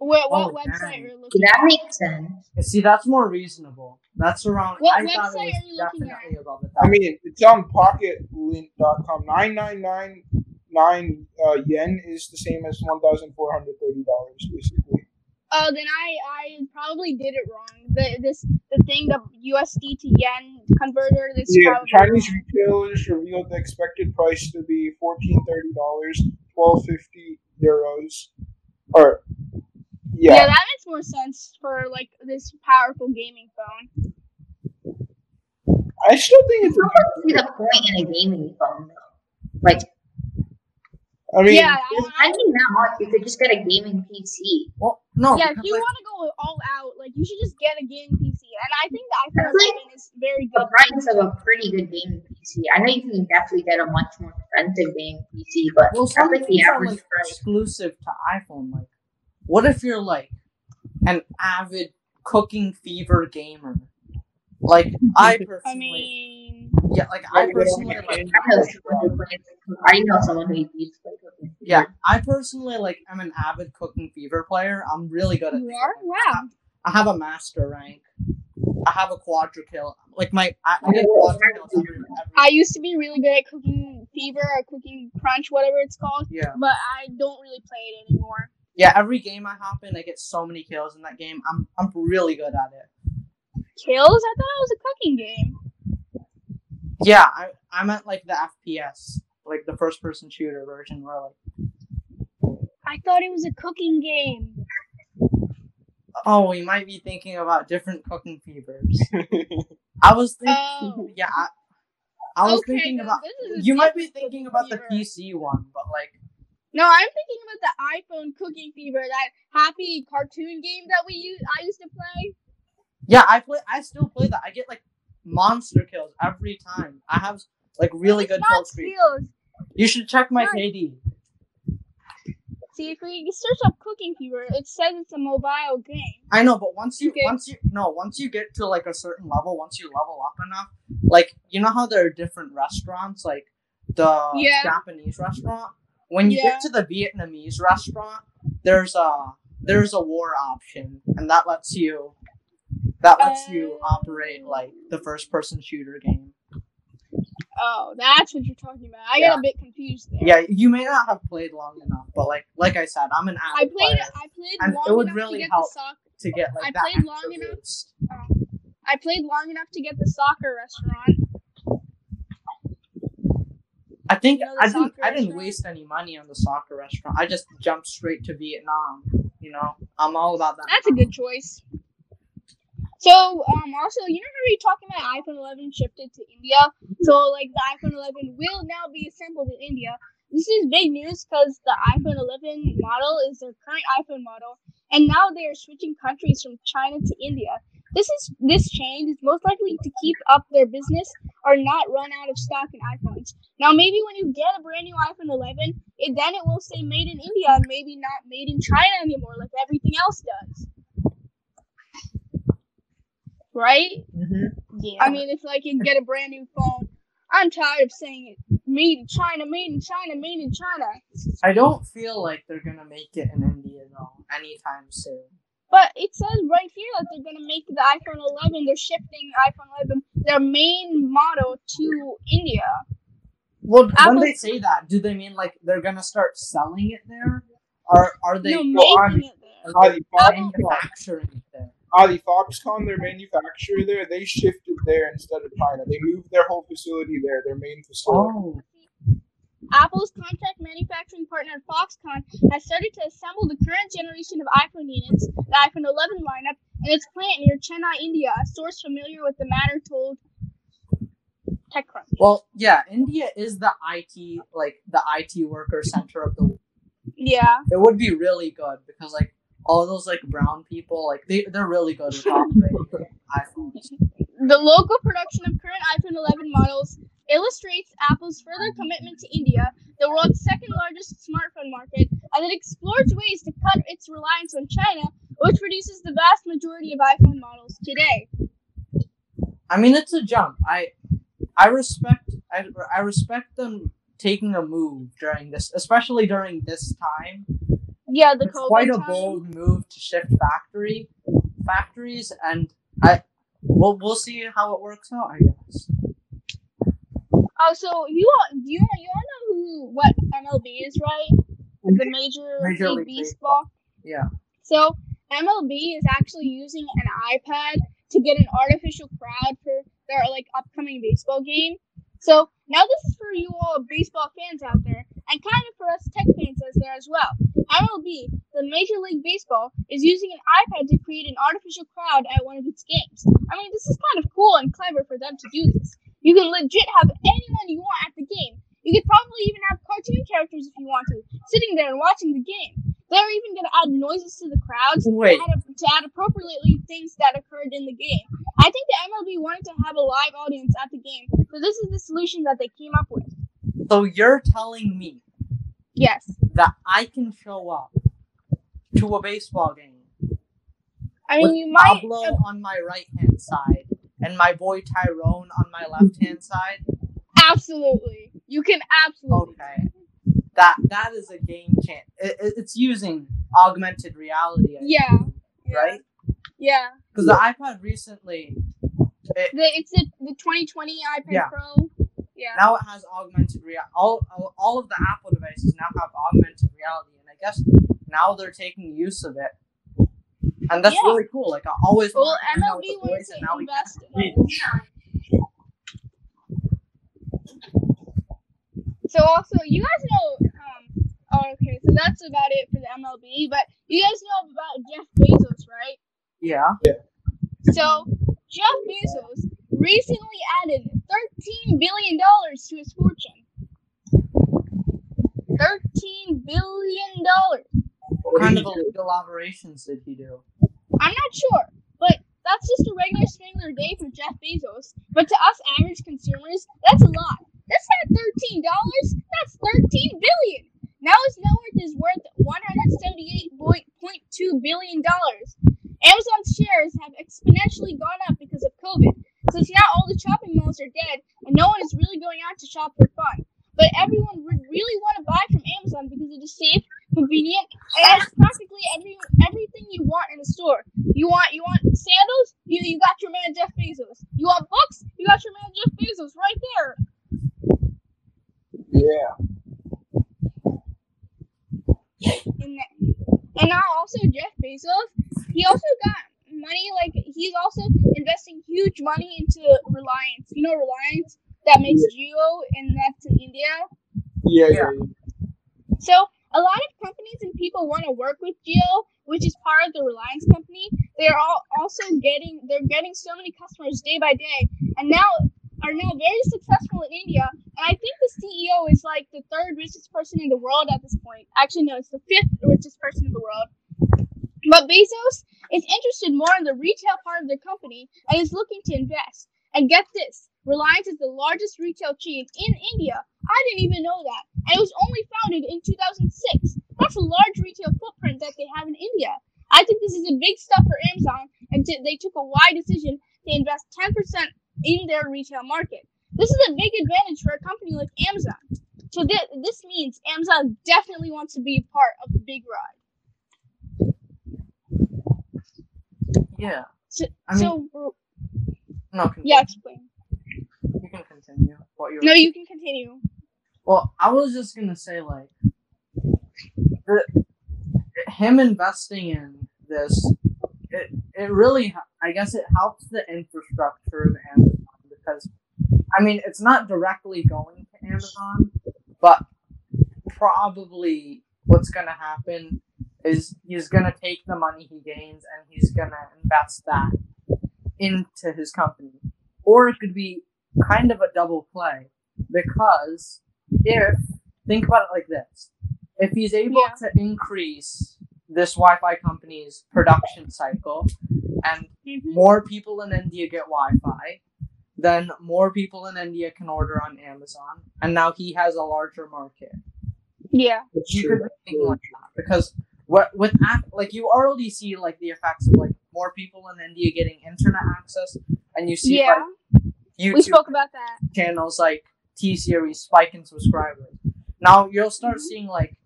What, what Oh, website dang. are you looking that at? makes sense. See, that's more reasonable. That's around. What I thought website it are you looking definitely above. I mean, it's on pocketlint.com. Nine nine nine nine uh, yen is the same as one thousand four hundred thirty dollars, basically. Oh, then I I probably did it wrong. The this the thing the USD to yen converter. This Yeah, Chinese wrong. retailers revealed the expected price to be fourteen thirty dollars, twelve fifty euros, or Yeah. yeah, that makes more sense for like this powerful gaming phone. I still think it's. I don't see the point in a gaming phone though. Like I mean, yeah, you're I, I, spending that much, you could just get a gaming PC. well, no. yeah. If you like, want to go all out, like you should just get a gaming PC. And I think the iPhone like is very good. The good. price of a pretty good gaming PC. I know you can definitely get a much more expensive gaming PC, but well, that's like the things are average like price. exclusive to iPhone. Like, what if you're like an avid cooking fever gamer. Like I personally, I mean, yeah, like I Gotta get on personally like. I know someone who plays. I know someone who eats play cooking. yeah, I personally like I'm an avid cooking fever player. I'm really good at you are wow. I have a master rank. I have a quadra kill. Like my I, I get quadra kills every, every I used to be really good at cooking fever or cooking crunch, whatever it's called, yeah. but I don't really play it anymore. Yeah, every game I hop in, I get so many kills in that game. I'm I'm really good at it. Kills? I thought it was a cooking game. Yeah, I I meant like the FPS, like the first person shooter version where like I thought it was a cooking game. oh, we might be thinking about different cooking fevers. I was thinking Oh. yeah, I, I was Okay, thinking then about this is a you might be thinking cooking about the. PC one, but like No, I'm thinking about the iPhone cooking fever, that happy cartoon game that we used I used to play. yeah, I play I still play that. I get like monster kills every time. I have like really It's good kill streak. You should check my Nice. KD. See, if we search up cooking fever, it says it's a mobile game. I know, but once you Okay. once you no once you get to like a certain level, once you level up enough, like you know how there are different restaurants, like the Yeah. Japanese restaurant. When you Yeah. get to the Vietnamese restaurant, there's a there's a war option, and that lets you that lets you Oh. operate like the first person shooter game. Oh, that's what you're talking about. I Yeah. got a bit confused there. Yeah, you may not have played long enough, but like like I said, I'm an I played. player I played And long it would enough really to get help. the soccer. to get like I that played long enough- boost. Uh, I played long enough to get the soccer restaurant. I think You know I didn't I didn't waste any money on the soccer restaurant. I just jumped straight to Vietnam. You know, I'm all about that. That's a good choice. So, um, also, you know how we were talking about iPhone 11 shifted to India? So, like, the iPhone 11 will now be assembled in India. This is big news because the iPhone 11 model is their current iPhone model, and now they are switching countries from China to India. This is this change is most likely to keep up their business or not run out of stock in iPhones. Now, maybe when you get a brand new iPhone 11, it then it will say made in India and maybe not made in China anymore, like everything else does. Right? Mm-hmm. Yeah. I mean, if like you get a brand new phone, I'm tired of saying it. Made in China, made in China, made in China. I don't feel like they're gonna make it in India though anytime soon. But it says right here that they're gonna make the iPhone 11. They're shifting iPhone 11, their main model, to India. Well, when Apple- they say that, do they mean like they're gonna start selling it there, or are they no, no, I'm- making it there. are they Adi, Fox, manufacturing it there? Adi Foxconn, their manufacturer there, they shifted there instead of China. They moved their whole facility there, their main facility. Oh, Apple's contract manufacturing partner Foxconn has started to assemble the current generation of iPhone units, the iPhone 11 lineup, in its plant near Chennai, India. A source familiar with the matter told TechCrunch. well, yeah. India is the IT like the IT worker center of the. world. Yeah. It would be really good because like all those like brown people like they they're really good at operating iPhones. The local production of current iPhone 11 models illustrates Apple's further commitment to India, the world's second largest smartphone market, as it explores ways to cut its reliance on China, which produces the vast majority of iPhone models today. I mean, it's a jump. I I respect I, I respect them taking a move during this, especially during this time. Yeah, the it's COVID quite a time. bold move to shift factory factories, and I we'll we'll see how it works out. I guess. Oh, so you all, do you you all know who what MLB is, right? The Major, Major League League Baseball. Yeah. So MLB is actually using an iPad to get an artificial crowd for their like upcoming baseball game. So now this is for you all baseball fans out there, and kind of for us tech fans out there as well. MLB, the Major League Baseball, is using an iPad to create an artificial crowd at one of its games. I mean, this is kind of cool and clever for them to do this. You can legit have anyone you want at the game. You could probably even have cartoon characters if you want to, sitting there and watching the game. They're even going to add noises to the crowds Wait. to add, to add appropriately things that occurred in the game. I think the MLB wanted to have a live audience at the game, so this is the solution that they came up with. So you're telling me Yes. that I can show up to a baseball game I mean, you might. Pablo on my right hand side and my boy Tyrone on my left hand side. absolutely. You can absolutely. Okay, that that is a game change. It, it- it's using augmented reality. I Yeah. Yeah. right? Yeah. Because the iPad recently, it, The, it's the, the 2020 iPad Yeah. Pro. Yeah. now it has augmented reality. All, all all of the Apple devices now have augmented reality, and I guess now they're taking use of it, and that's Yeah. really cool. Like I always Well, wanted to hang MLB wants to and now we can. invest in it. So also, you guys know. Um, oh, okay. So that's about it for the MLB. But you guys know about Jeff Bezos, right? Yeah. Yeah. So Jeff Bezos recently added thirteen billion dollars to his fortune. Thirteen billion dollars. What kind of illegal operations did he do? I'm not sure, but that's just a regular regular day for Jeff Bezos. But to us average consumers, that's a lot. That's not thirteen dollars. That's thirteen billion. Now his net worth is worth one hundred seventy-eight point two billion dollars. Amazon's shares have exponentially gone up because of COVID. Since now all the shopping malls are dead and no one is really going out to shop for fun. But everyone would really want to buy from Amazon because it is safe, convenient, and it's practically every everything you want in a store. You want you want sandals? You you got your man Jeff Bezos. You want books? You got your man Jeff Bezos right there. Yeah. And and now also Jeff Bezos, he also got money like he's also investing huge money into Reliance. You know Reliance that makes Jio and that's in India. Yeah, yeah, Yeah. yeah. So a lot of companies and people want to work with Jio, which is part of the Reliance company. They are all also getting they're getting so many customers day by day, and now are now very successful in India. And I think the CEO is like the third richest person in the world at this point. Actually, no, it's the fifth richest person in the world. But Bezos is interested more in the retail part of their company and is looking to invest. And get this, Reliance is the largest retail chain in India. I didn't even know that. And it was only founded in 2006. That's a large retail footprint that they have in India. I think this is a big step for Amazon, and t- they took a wide decision to invest 10% in their retail market. This is a big advantage for a company like Amazon. So thi- this means Amazon definitely wants to be part of the big ride. Yeah. So, I mean- so No. Yeah, explain. Continue. What you No, you can continue. Well, I was just gonna say like, the, him investing in this, it it really, I guess it helps the infrastructure of Amazon because, I mean, it's not directly going to Amazon, but probably what's gonna happen is he's gonna take the money he gains and he's gonna invest that into his company, or it could be kind of a double play because if think about it like this if he's able Yeah. to increase this wi-fi company's production cycle and Mm-hmm. more people in india get wi-fi then more people in india can order on amazon and now he has a larger market Yeah. You true. could think like that because what with act like you already see like the effects of like more people in india getting internet access and you see Yeah. like YouTube We spoke about that. channels like T Series spike in subscribers. Now you'll start Mhm. seeing like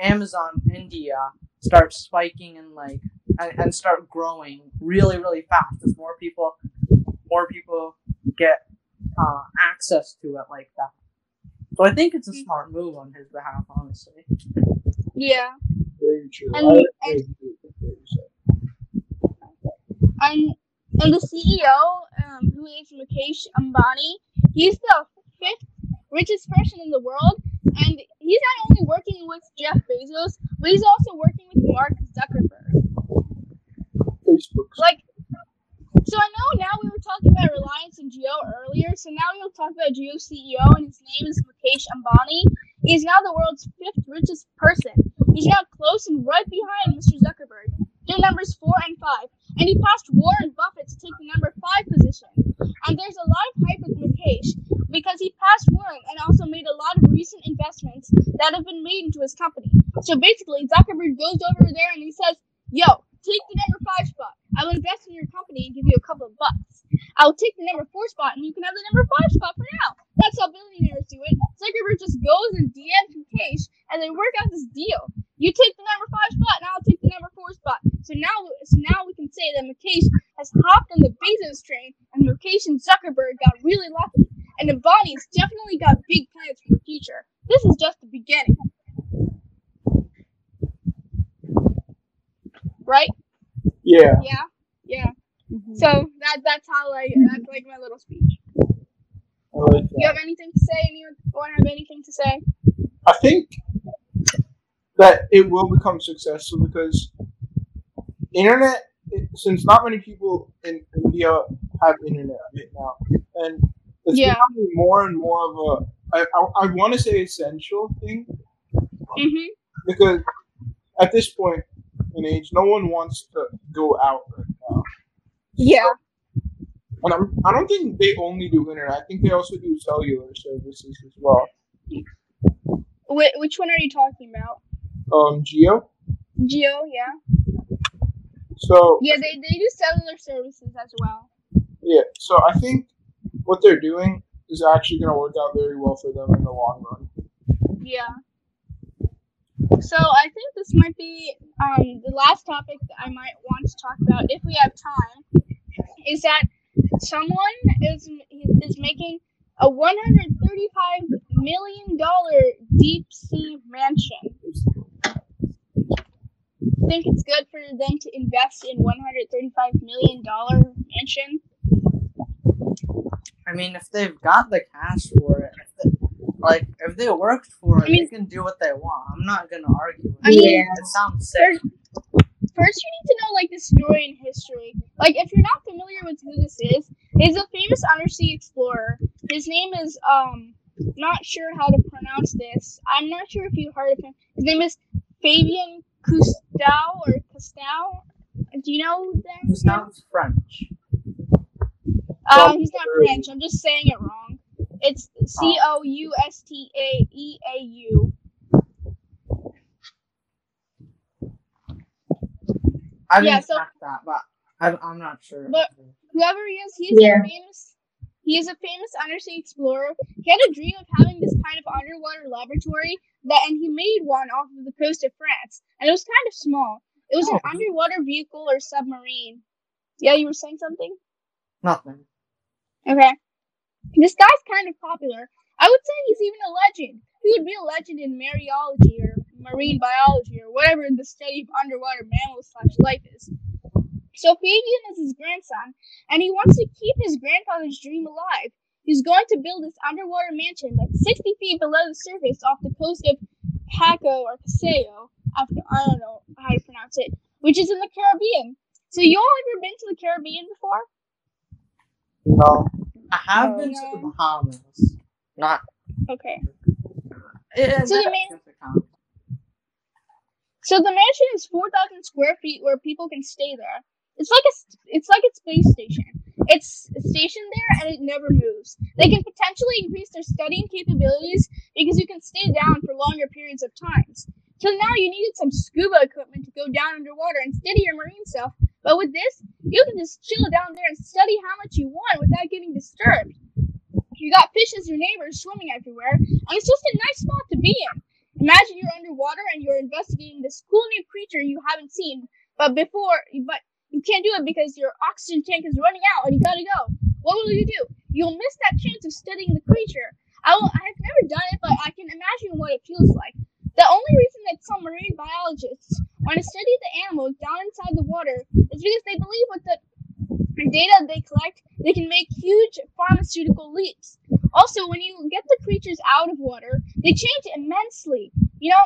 Amazon India start spiking and like and, and start growing really really fast as more people more people get uh, access to it like that. So I think it's a Mhm. smart move on his behalf, honestly. Yeah. Very true. And- I and- agree with what you said. and and the CEO, um, who is Mukesh Ambani, he's the fifth richest person in the world, and he's not only working with Jeff Bezos, but he's also working with Mark Zuckerberg. Facebook. Like, so I know now we were talking about Reliance and Jio earlier, so now we'll talk about Jio CEO, and his name is Mukesh Ambani. He's now the world's fifth richest person. He's now close and right behind Mr. Zuckerberg. They're numbers four and five, and he passed Warren Buffett to take the number five position. And there's a lot of hype with Mukesh because he passed Warren and also made a lot of recent investments that have been made into his company. So basically, Zuckerberg goes over there and he says, "Yo, take the number five spot. I will invest in your company and give you a couple of bucks. I will take the number four spot and you can have the number five spot for now. That's how billionaires do it. Zuckerberg just goes and DMs Mukesh and they work out this deal. You take the number five spot and I'll take the number four spot. So now, so now we can say that Mukesh has hopped on the Bezos train and Mukesh and Zuckerberg got really lucky. And the Ambani's definitely got big plans for the future. This is just the beginning. Right? Yeah. Yeah. Yeah. Mm-hmm. So that that's how like that's like my little speech. I like You have anything to say? Anyone have anything to say? I think that it will become successful because internet, since not many people in India have internet right now, and it's Yeah. becoming more and more of a, I, I, I want to say essential thing Mm-hmm. because at this point in age, no one wants to go out right now. Yeah. And I'm, I don't think they only do internet. I think they also do cellular services as well. Wh- which one are you talking about? Um, Jio. Jio, yeah. So Yeah, they, they do cellular services as well. Yeah, so I think what they're doing is actually going to work out very well for them in the long run. Yeah. So I think this might be um, the last topic that I might want to talk about if we have time. Is that someone is is making a 135 million dollar deep sea mansion. Think it's good for them to invest in 135 million dollar mansion? I mean, if they've got the cash for it, if they, like if they worked for it, I mean- they can do what they want. I'm not gonna argue. With I mean- it. it sounds sick. First, first you need to know like the story and history. Like if you're not familiar with who this is, he's a famous undersea explorer. His name is um not sure how to pronounce this. I'm not sure if you heard of him. His name is Fabien Cousteau or Cousteau. Do you know that? It sounds French. Uh, he's not French. I'm just saying it wrong. It's C O U S T A E A U. I Yeah, didn't so- check that, but I'm, I'm not sure. But- Whoever he is, he's Yeah. a famous. He is a famous undersea explorer. He had a dream of having this kind of underwater laboratory that, and he made one off of the coast of France. And it was kind of small. It was an Oh. underwater vehicle or submarine. Yeah, you were saying something. Nothing. Okay. This guy's kind of popular. I would say he's even a legend. He would be a legend in mariology or marine biology or whatever the study of underwater mammals slash life is. So Fabien is his grandson, and he wants to keep his grandfather's dream alive. He's going to build this underwater mansion that's 60 feet below the surface off the coast of Paco or Paseo. After, I don't know how to pronounce it, which is in the Caribbean. So you all ever been to the Caribbean before? No. I have Oh, been to the Bahamas. Not. Okay. It, So the main- So the mansion is 4,000 square feet where people can stay there. It's like a it's like a space station. It's stationed there and it never moves. They can potentially increase their studying capabilities because you can stay down for longer periods of times. Till now, you needed some scuba equipment to go down underwater and study your marine stuff. But with this, you can just chill down there and study how much you want without getting disturbed. You got fish as your neighbors swimming everywhere, and it's just a nice spot to be in. Imagine you're underwater and you're investigating this cool new creature you haven't seen, but before, but you can't do it because your oxygen tank is running out and you gotta go. What will you do? You'll miss that chance of studying the creature. I will, I have never done it, but I can imagine what it feels like. The only reason that some marine biologists want to study the animals down inside the water is because they believe with the data they collect, they can make huge pharmaceutical leaps. Also, when you get the creatures out of water, they change immensely. You know,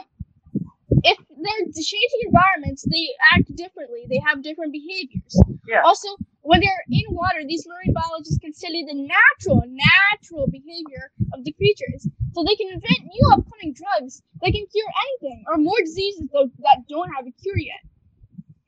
if they're changing environments, they act differently. They have different behaviors. Yeah. Also, when they're in water, these marine biologists can study the natural, natural behavior of the creatures. So they can invent new upcoming drugs that can cure anything, or more diseases that, that don't have a cure yet.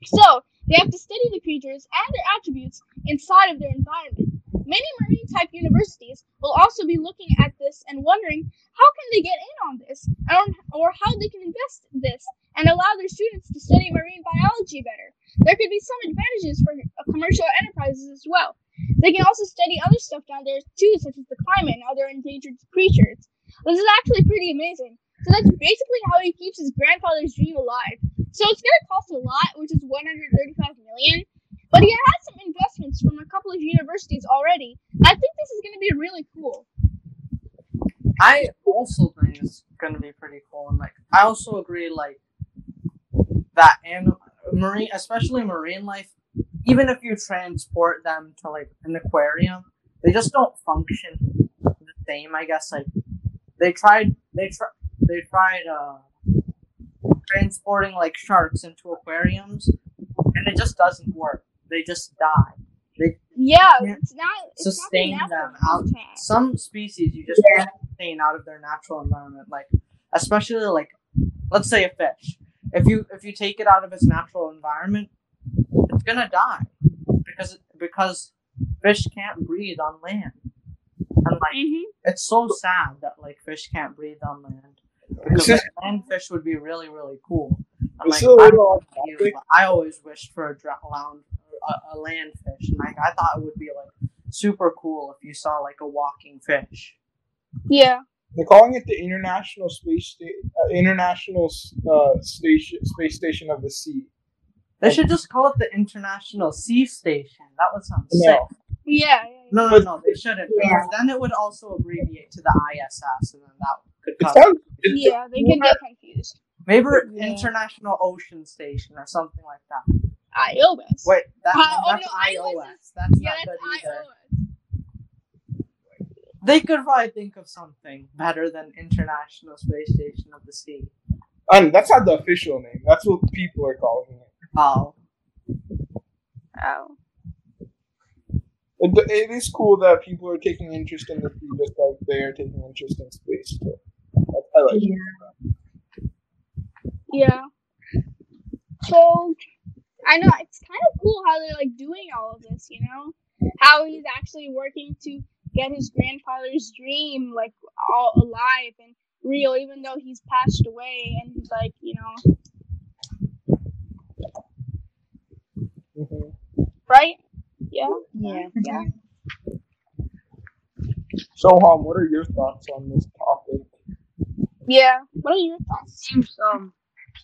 So, they have to study the creatures and their attributes inside of their environment. Many marine type universities will also be looking at this and wondering how can they get in on this, or, or how they can invest in this and allow their students to study marine biology better. There could be some advantages for commercial enterprises as well. They can also study other stuff down there too, such as the climate and other endangered creatures. This is actually pretty amazing. So that's basically how he keeps his grandfather's dream alive. So it's gonna cost a lot, which is 135 million. But he has some investments from a couple of universities already. I think this is gonna be really cool. I also think it's gonna be pretty cool, and like I also agree, like that and marine, especially marine life. Even if you transport them to like an aquarium, they just don't function the same. I guess like they tried, they try, they tried uh transporting like sharks into aquariums, and it just doesn't work. They just die. Yeah, Yeah. it's not it's Sustain not them out. Some species you just Yeah. can't sustain out of their natural environment, like especially like let's say a fish. If you if you take it out of its natural environment, it's gonna die because because fish can't breathe on land. And like Mhm. it's so sad that like fish can't breathe on land because like, land fish would be really really cool. And, This like, is a I, little off don't know about topic. you, I always wished for a drowned a, a land fish, and like I thought it would be like super cool if you saw like a walking fish. Yeah. They're calling it the International Space Sta- uh, International uh, Station Space Station of the Sea. They should just call it the International Sea Station. That would sound No. sick. Yeah. yeah, yeah. No, no, no, they shouldn't. Yeah. Because then it would also abbreviate to the ISS, and then that could It cause sounds. Yeah, they can get confused. maybe Yeah. International Ocean Station or something like that. iOS. Wait, that, Uh, oh, that's no, iOS iOS. That's yeah, not that's good either. iOS. They could probably think of something better than International Space Station of the Sea. and that's not the official name. That's what people are calling it. Oh, Oh. It, it is cool that people are taking interest in the sea just like they are taking interest in space. So I, I like. it. Yeah. Yeah. So I know it's kind of cool how they're like doing all of this, you know? How he's actually working to get his grandfather's dream like all alive and real even though he's passed away and he's like, you know, Mhm. right? Yeah. Yeah. Yeah. So, Hom, what are your thoughts on this topic? Yeah. What are your thoughts? seems um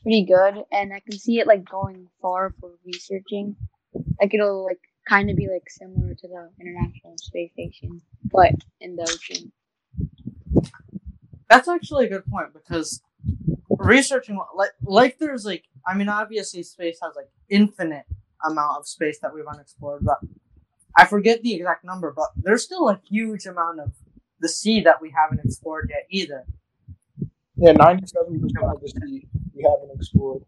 pretty good, and I can see it like going far for researching. Like it'll like kind of be like similar to the International Space Station, but in the ocean. that's actually a good point because researching like like there's like I mean obviously space has like infinite amount of space that we've unexplored, but I forget the exact number, but there's still a huge amount of the sea that we haven't explored yet either. Yeah, ninety-seven percent of the sea we haven't explored.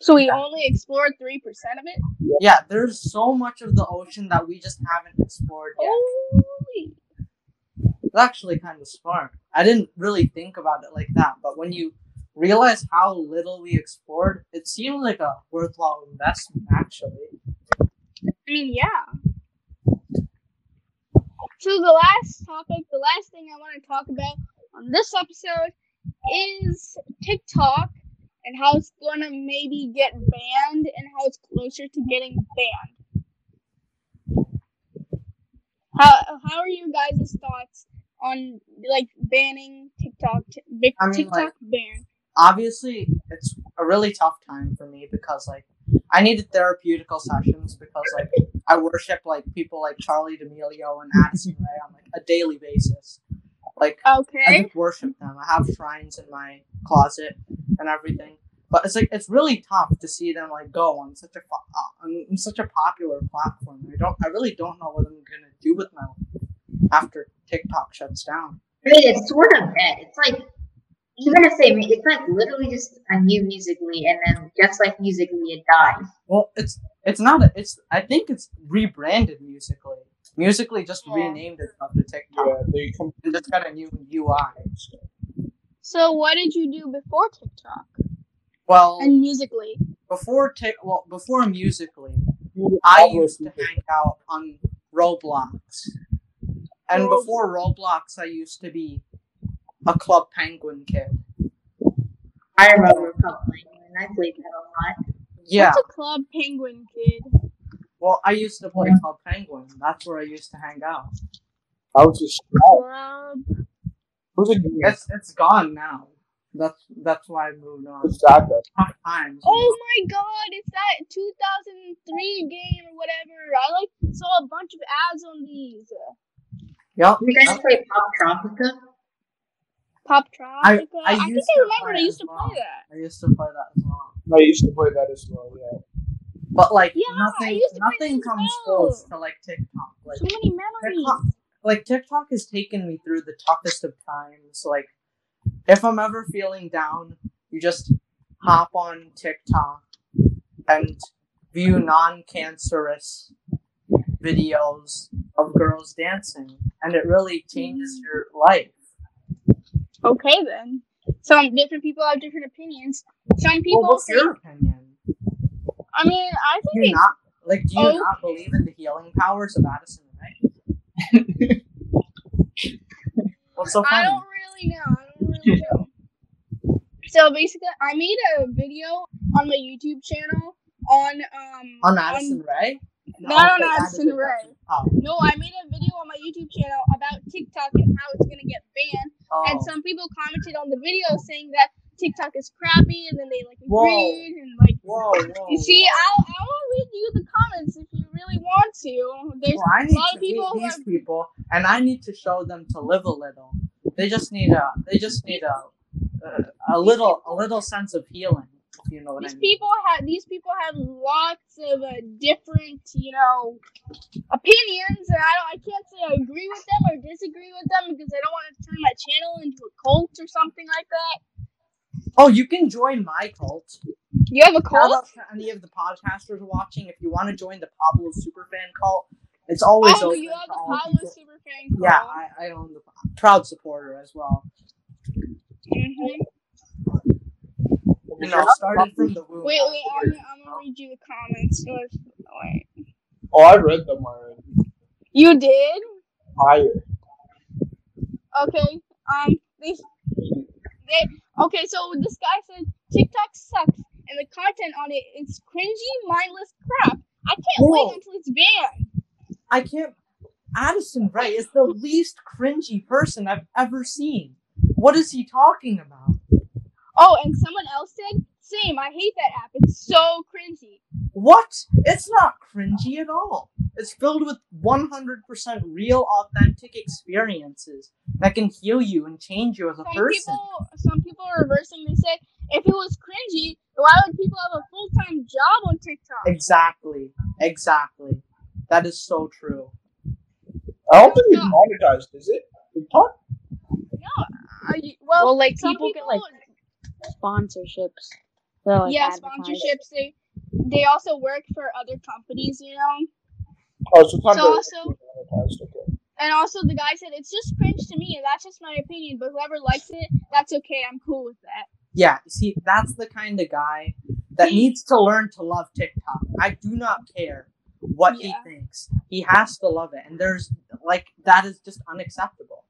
So we only explored three percent of it? Yeah, there's so much of the ocean that we just haven't explored yet. Holy It's actually kind of smart. I didn't really think about it like that, but when you realize how little we explored, it seems like a worthwhile investment actually. I mean, yeah. So the last topic, the last thing I want to talk about on this episode is TikTok and how it's gonna maybe get banned and how it's closer to getting banned. How how are you guys' thoughts on like banning TikTok? Big I mean, TikTok like- ban. obviously it's a really tough time for me because like I needed therapeutical sessions because like I worship like people like Charli D'Amelio and Addison Rae on like a daily basis. Like okay. I just worship them. I have shrines in my closet and everything. But it's like it's really tough to see them like go on such a uh, on, on such a popular platform. I don't. I really don't know what I'm gonna do with my life after TikTok shuts down. I mean, it's sort of dead. It's like even if they make it's like literally just a new Musical.ly, and then just like Musical.ly, it dies. Well, it's it's not. A, it's I think it's rebranded Musical.ly. Musical.ly just Yeah. renamed itself to TikTok Yeah, they come. and just got a new UI. So what did you do before TikTok Well, and Musical.ly? before Tik, well, before Musical.ly, I used to hang out on Roblox. And Roblox. before Roblox, I used to be a Club Penguin kid. I remember Club Penguin. I played that a lot. Yeah. What's a club penguin kid? Well, I used to play Club Penguin. That's where I used to hang out. I was just Club. who's a game? It's it's gone now. That's that's why I moved on. It's sad that Tough times. Oh my god, it's that 2003 game or whatever. I like saw a bunch of ads on these. Yep. You guys play Pop Tropica? Poptropica. I- I, I think I remember I used to well. play that. I used to play that as well. I used to play that as well. Yeah. But like Yeah, nothing used to play nothing comes close to like TikTok. Like So many memories. TikTok, like TikTok has taken me through the toughest of times. Like if I'm ever feeling down, you just hop on TikTok and view non-cancerous videos of girls dancing, and it really changes mm. your life. Okay then. Some different people have different opinions. Some people well, what's think, your opinion? I mean, I Do think you it's not like? Do you Oh. not believe in the healing powers of Addison Rae? What's so I don't really know. I don't really know. So basically, I made a video on my YouTube channel on um On Addison Rae? Not on okay, Addison Rae. Oh, No, I made a video on my YouTube channel about TikTok and how it's gonna get banned. oh. And some people commented on the video saying that TikTok is crappy, and then they like Whoa. agreed and like. whoa, whoa. You see, whoa. I'll I'll read you the comments if you really want to. There's Well, I a need lot to of people meet these have people, and I need to show them to live a little. They just need a. They just need a. A, a little, a little sense of healing. If you know what these I mean. people have these people have lots of uh, different you know opinions and I don't I can't say I agree with them or disagree with them because I don't want to turn my channel into a cult or something like that. Oh, you can join my cult. You have a How cult? about to any of the podcasters watching? If you want to join the Pablo Superfan cult, it's always Oh, open you have the Pablo. Superfan cult. Yeah, I, I own the proud supporter as well. hmm You know, started from the womb. Wait, wait, I'm, I'm gonna read you the comments. So wait. Oh, I read them already. You did? Higher. Okay. Um. They, they. Okay. So this guy said TikTok sucks, and the content on it is cringy, mindless crap. I can't Whoa. wait until it's banned. I can't. Addison Rae is the least cringy person I've ever seen. What is he talking about? Oh, and someone else said, "Same. I hate that app. It's so cringy." What? It's not cringy at all. It's filled with 100% real, authentic experiences that can heal you and change you as a Some person. people, some people are reversing. They say, if it was cringy, why would people have a full time job on TikTok? Exactly. Exactly. That is so true. I don't think it's monetized, is it? TikTok? Are you, well, Well, like some people, people, get like sponsorships. They're, like, yeah, sponsorships. They they also work for other companies, you know. Oh, sometimes So they're also- monetized. Okay. And also, the guy said it's just cringe to me, and that's just my opinion. But whoever likes it, that's okay. I'm cool with that. Yeah, see, that's the kind of guy that needs to learn to love TikTok. I do not care what Yeah. he thinks. He has to love it. And there's, like, that is just unacceptable.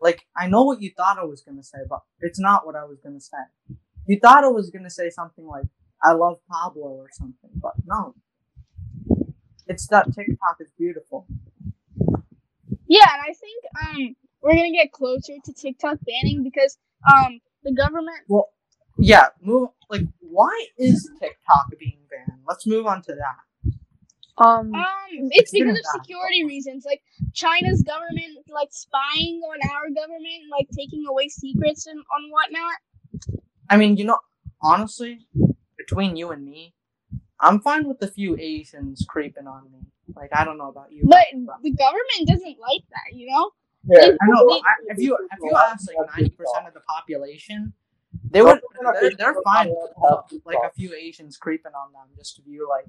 Like, I know what you thought I was going to say, but it's not what I was going to say. You thought I was going to say something like, I love Pablo or something, but no. It's that TikTok is beautiful. Yeah, and I think um we're gonna get closer to TikTok banning because um the government. Well, yeah, move, like, why is TikTok being banned? Let's move on to that. Um, Um, it's getting because of bad. security reasons. Like China's government, like spying on our government, like taking away secrets and on whatnot. I mean, you know, honestly, between you and me, I'm fine with a few Asians creeping on me. Like, I don't know about you. But the government doesn't like that, you know. Yeah. They- I know. they- I, if you if you ask like ninety percent of the population, they would they're, they're fine with uh, like a few Asians creeping on them just to view like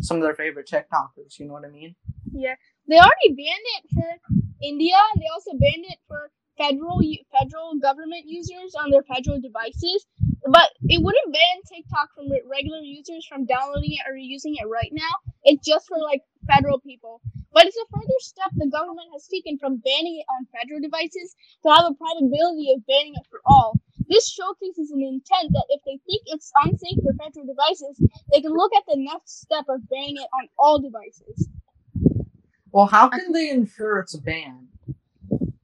some of their favorite TikTokers. You know what I mean? Yeah, they already banned it for India, and they also banned it for federal federal government users on their federal devices. But it wouldn't ban TikTok from regular users from downloading it or using it right now. It's just for like federal people. But it's a further step the government has taken from banning it on federal devices to have a probability of banning it for all. This showcases an intent that if they think it's unsafe for federal devices, they can look at the next step of banning it on all devices. Well, how can they ensure it's banned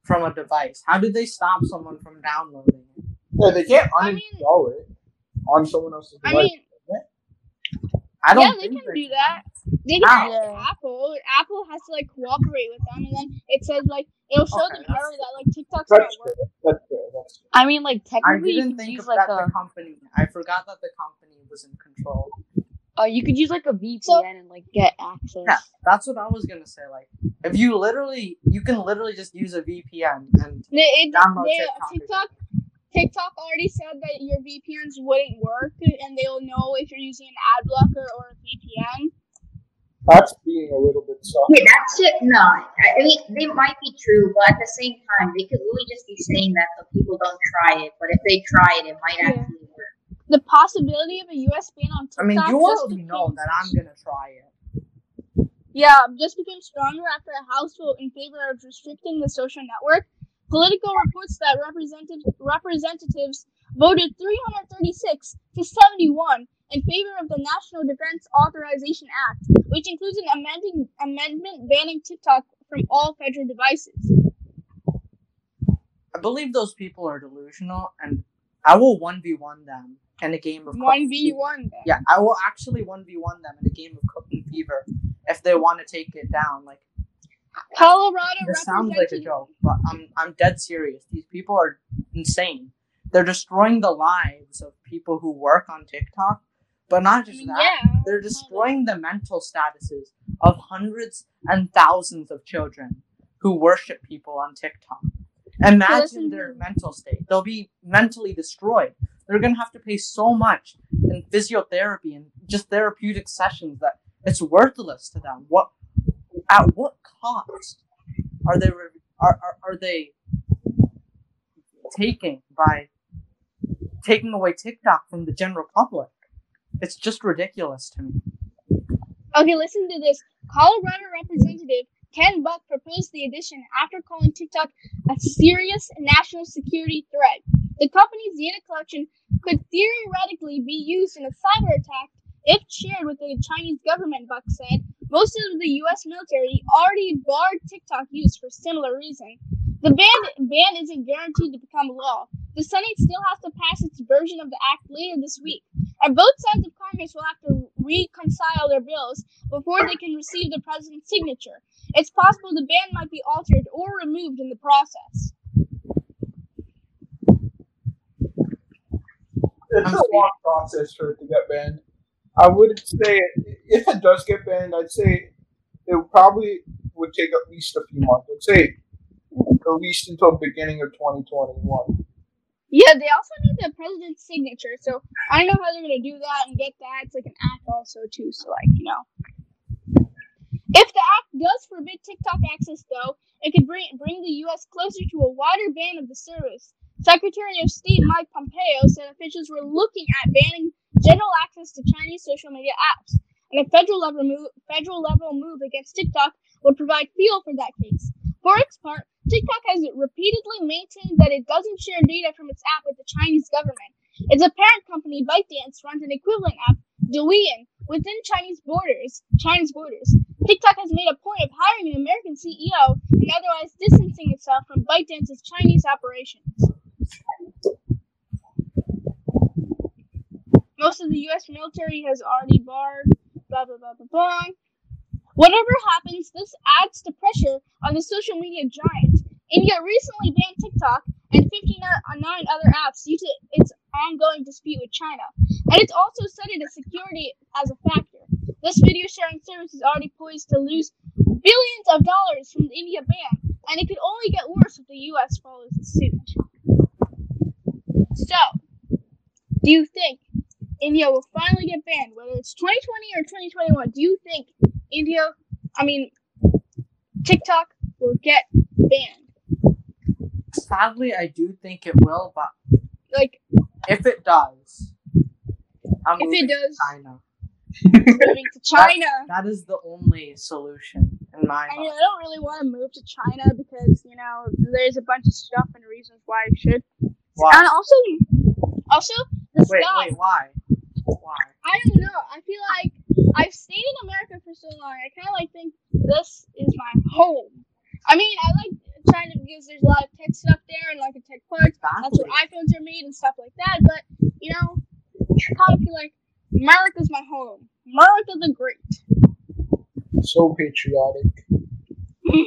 from a device? How do they stop someone from downloading? Yeah, they can't I mean- uninstall it on someone else's I device. mean, I don't yeah, they think can do that. They can How? ask Apple. Apple has to like cooperate with them, and then it says like it'll show Okay, them error that like TikTok's not working. That's fair. That's fair. I mean, like technically, you didn't could think use of like that a the company. I forgot that the company was in control. uh, you could use like a VPN and like get access. Yeah, that's what I was gonna say. Like, if you literally, you can literally just use a VPN and They, it, Download they, TikTok. TikTok. TikTok already said that your VPNs wouldn't work, and they'll know if you're using an ad blocker or a VPN. That's being a little bit soft. Yeah, that's it. No, I I mean they might be true, but at the same time, they could really just be saying that so people don't try it. But if they try it, it might Yeah. actually work. The possibility of a US ban on TikTok. I mean, you just already know became- that I'm gonna try it. Yeah, just became stronger after a House vote in favor of restricting the social network. Politico reports that represented, representatives voted 336 to 71 in favor of the National Defense Authorization Act, which includes an amending, amendment banning TikTok from all federal devices. I believe those people are delusional, and I will one v one them in a game of Cook One and v Fever. one. Yeah, I will actually one v one them in a game of Cooking Fever if they want to take it down. Like, Colorado this sounds like a joke, but I'm I'm dead serious. These people are insane. They're destroying the lives of people who work on TikTok, but not I just mean, that. yeah. They're destroying the mental statuses of hundreds and thousands of children who worship people on TikTok. Imagine their mental state. They'll be mentally destroyed. They're gonna have to pay so much in physiotherapy and just therapeutic sessions that it's worthless to them. What at what cost are they are, are, are they taking by taking away TikTok from the general public? It's just ridiculous to me. Okay, listen to this. Colorado Representative Ken Buck proposed the addition after calling TikTok a serious national security threat. The company's data collection could theoretically be used in a cyber attack if shared with the Chinese government, Buck said. Most of the U.S. military already barred TikTok use for similar reason. The ban, ban isn't guaranteed to become law. The Senate still has to pass its version of the act later this week, and both sides of Congress will have to reconcile their bills before they can receive the president's signature. It's possible the ban might be altered or removed in the process. It's a long process for it to get banned. I wouldn't say if it does get banned, I'd say it probably would take at least a few months. I'd say at least until beginning of 2021. Yeah, they also need the president's signature, so I don't know how they're gonna do that and get that. It's like an act also too, so like you know. If the act does forbid TikTok access, though, it could bring bring the U.S. closer to a wider ban of the service. Secretary of State Mike Pompeo said officials were looking at banning general access to Chinese social media apps, and a federal level move, federal level move against TikTok would provide fuel for that case. For its part, TikTok has repeatedly maintained that it doesn't share data from its app with the Chinese government. Its parent company, ByteDance, runs an equivalent app, Douyin, within Chinese borders. Chinese borders. TikTok has made a point of hiring an American CEO and otherwise distancing itself from ByteDance's Chinese operations. Most of the U.S. military has already barred. Blah blah blah blah blah. Whatever happens, this adds to pressure on the social media giant. India recently banned TikTok and 59 other apps due to its ongoing dispute with China, and it's also cited as security as a factor. This video sharing service is already poised to lose billions of dollars from the India ban, and it could only get worse if the U.S. follows suit. So, do you think India will finally get banned, whether it's 2020 or 2021? Do you think India, I mean, TikTok will get banned? Sadly, I do think it will, but Like, if it does, I'm If it does- China. moving to China. That is the only solution in my I mean. I don't really want to move to China because, you know, there's a bunch of stuff and reasons why I should. Why? And also, Also, the Wait, wait, why? Why? I don't know. I feel like I've stayed in America for so long. I kind of like think this is my home. I mean, I like China because there's a lot of tech stuff there and like the tech parts. That's where iPhones are made and stuff like that. But you know, I kind of feel like America's my home. America the Great. So patriotic.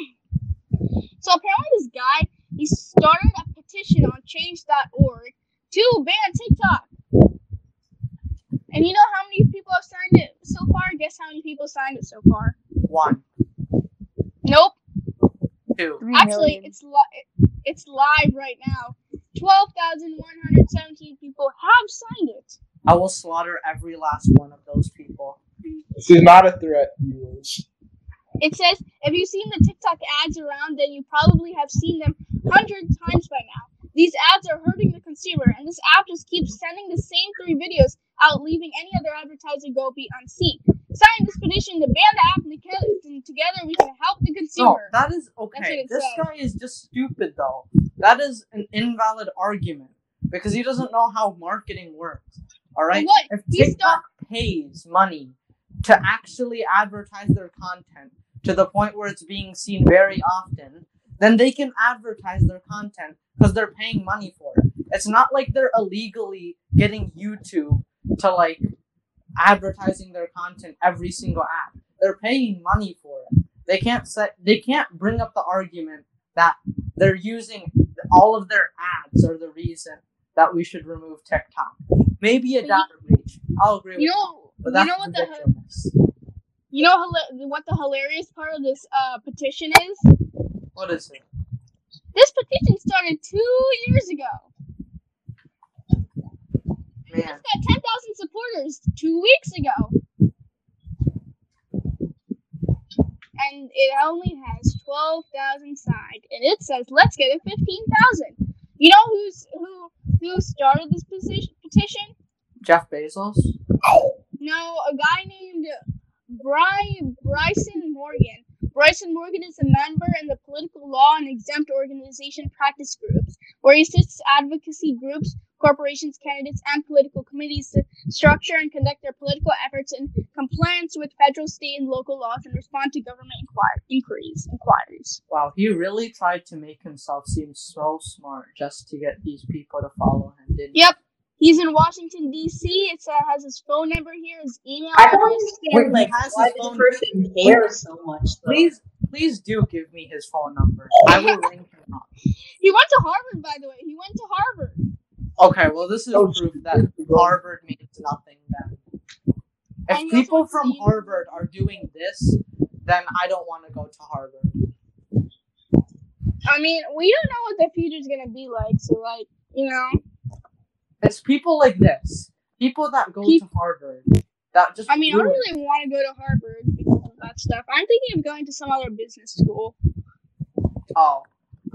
So apparently, this guy he started a petition on Change.org to ban TikTok. And you know how many people have signed it so far? Guess how many people signed it so far? One, Nope. two. Three Actually, million. it's li- it's live right now. Twelve thousand one hundred seventeen people have signed it. I will slaughter every last one of those people. This is not a threat, viewers. It says if you've seen the TikTok ads around, then you probably have seen them hundred times by now. These ads are hurting the consumer, and this app just keeps sending the same three videos out, leaving any other advertiser go be unseen. Sign this petition to ban the app, and together, we can help the consumer. No, that is okay. This says. guy is just stupid, though. That is an invalid argument because he doesn't know how marketing works. All right. what? If He's TikTok pays money to actually advertise their content to the point where it's being seen very often, then they can advertise their content because they're paying money for it. It's not like they're illegally getting YouTube to like advertising their content every single ad. They're paying money for it. They can't say they can't bring up the argument that they're using all of their ads are the reason that we should remove TikTok. Maybe a data breach. I'll agree with You that. know, you know what the you know what the hilarious part of this uh, petition is? What is it? This petition started two years ago. Man, It's got 10,000 supporters two weeks ago. And it only has 12,000 signed. And it says, let's get it 15,000. You know who's who who started this petition? petition? Jeff Bezos? No, a guy named Brian Bryson Morgan. Bryson Morgan is a member in the political law and exempt organization practice groups, where he assists advocacy groups, corporations, candidates, and political committees to structure and conduct their political efforts in compliance with federal, state, and local laws and respond to government inquir- inquiries. Inquiries. Wow, he really tried to make himself seem so smart just to get these people to follow him, didn't he? Yep. He's in Washington D.C. It uh, has his phone number here, his email I don't address. understand Wait, like has why his this phone- person cares so much. Though. Please, please do give me his phone number. I will ring him up. He went to Harvard, by the way. He went to Harvard. Okay, well, this is Oh, proof that Harvard means nothing then. If people from the Harvard are doing this, then I don't want to go to Harvard. I mean, we don't know what the future's gonna be like, so like, you know, It's people like this, people that go Peop- to Harvard, that just. I mean, I don't really want to go to Harvard because of that stuff. I'm thinking of going to some other business school. Oh,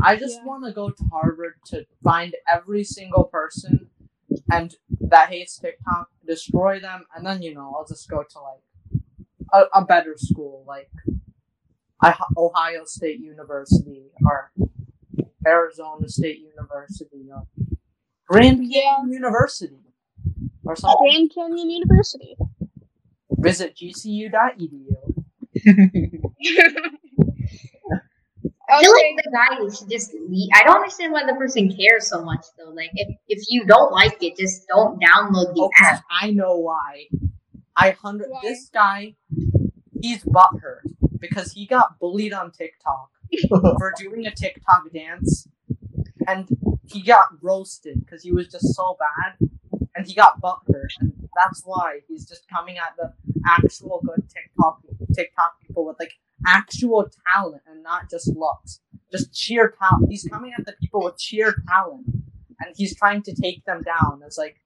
I just Yeah. want to go to Harvard to find every single person and that hates TikTok, destroy them, and then you know I'll just go to like a, a better school, like Ohio State University or Arizona State University or Grand Canyon Yeah. University or something. Grand Canyon University. Visit gcu.edu. I feel Okay. like the guy should just leave. I don't understand why the person cares so much though. Like if if you don't like it, just don't download the Okay, app. I know why. I hundred. Why? This guy, he's butthurt because he got bullied on TikTok for doing a TikTok dance, and he got roasted because he was just so bad, and he got butthurt, and that's why he's just coming at the actual good TikTok TikTok people with like actual talent and not just looks, just sheer talent. He's coming at the people with sheer talent, and he's trying to take them down as like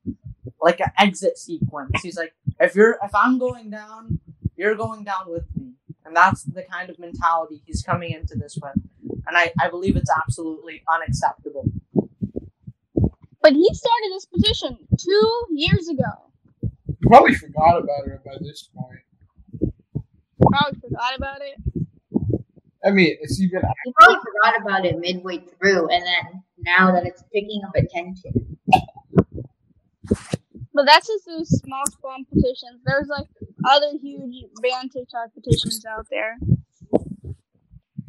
like an exit sequence. He's like, if you're if I'm going down, you're going down with me. And that's the kind of mentality he's coming into this with. And I, I believe it's absolutely unacceptable. But he started this petition two years ago. You Probably forgot about it by this point. Probably forgot about it. I mean, it's even You probably forgot about it midway through, and then now that it's picking up attention, But that's just those small spawn petitions. There's like other huge ban TikTok petitions out there.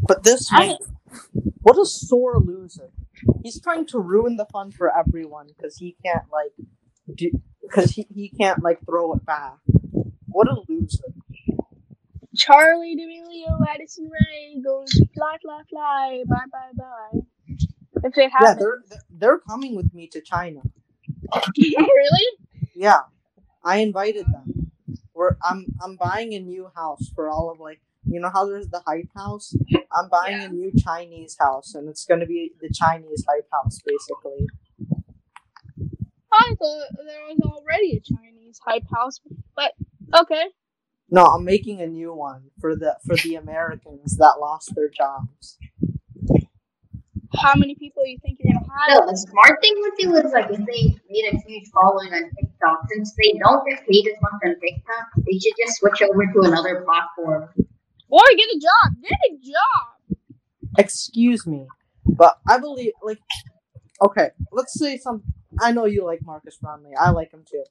But this I- man, what a sore loser. He's trying to ruin the fun for everyone because he can't like, do because he, he can't like throw it back. What a loser. Charli D'Amelio, Addison Rae goes fly, fly, fly, bye, bye, bye. If it Yeah, they're they're coming with me to China. really? Yeah, I invited them. We're I'm I'm buying a new house for all of like you know how there's the hype house. I'm buying Yeah. a new Chinese house, and it's gonna be the Chinese hype house basically. I thought there was already a Chinese hype house, but okay. No, I'm making a new one for the for the Americans that lost their jobs. How many people you think you're gonna So have? the smart thing would do is like if they made a huge following on TikTok, since they don't get paid as much on TikTok, they should just switch over to another platform. Or get a job. Get a job. Excuse me, but I believe like okay, let's say some. I know you like Marques Brownlee. I like him too.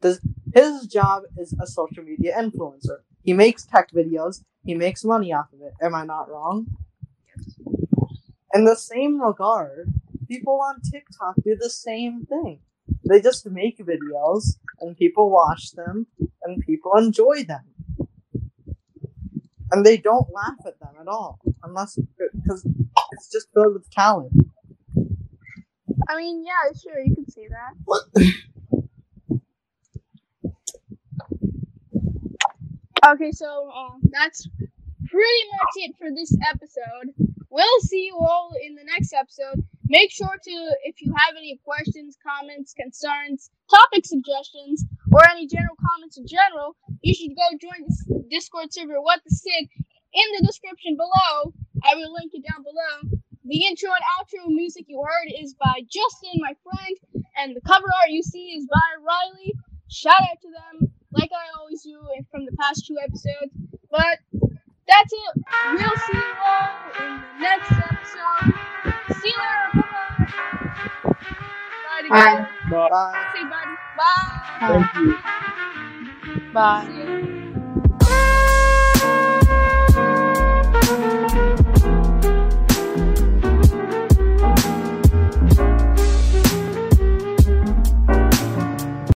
Does his job is a social media influencer? He makes tech videos. He makes money off of it. Am I not wrong? In the same regard, people on TikTok do the same thing. They just make videos and people watch them and people enjoy them. And they don't laugh at them at all, unless because it's just filled with talent. I mean, yeah, sure, you can see that. Okay, so um, that's pretty much it for this episode. We'll see you all in the next episode. Make sure to, if you have any questions, comments, concerns, topic suggestions, or any general comments in general, you should go join the Discord server What the Sid in the description below. I will link it down below. The intro and outro music you heard is by Justin, my friend, and the cover art you see is by Riley. Shout out to them, like I always do from the past two episodes. But that's it. We'll see you all in the next episode. See you later. Bye. Bye. Bye. But Bye. Bye. Bye. thank you. Bye. See you.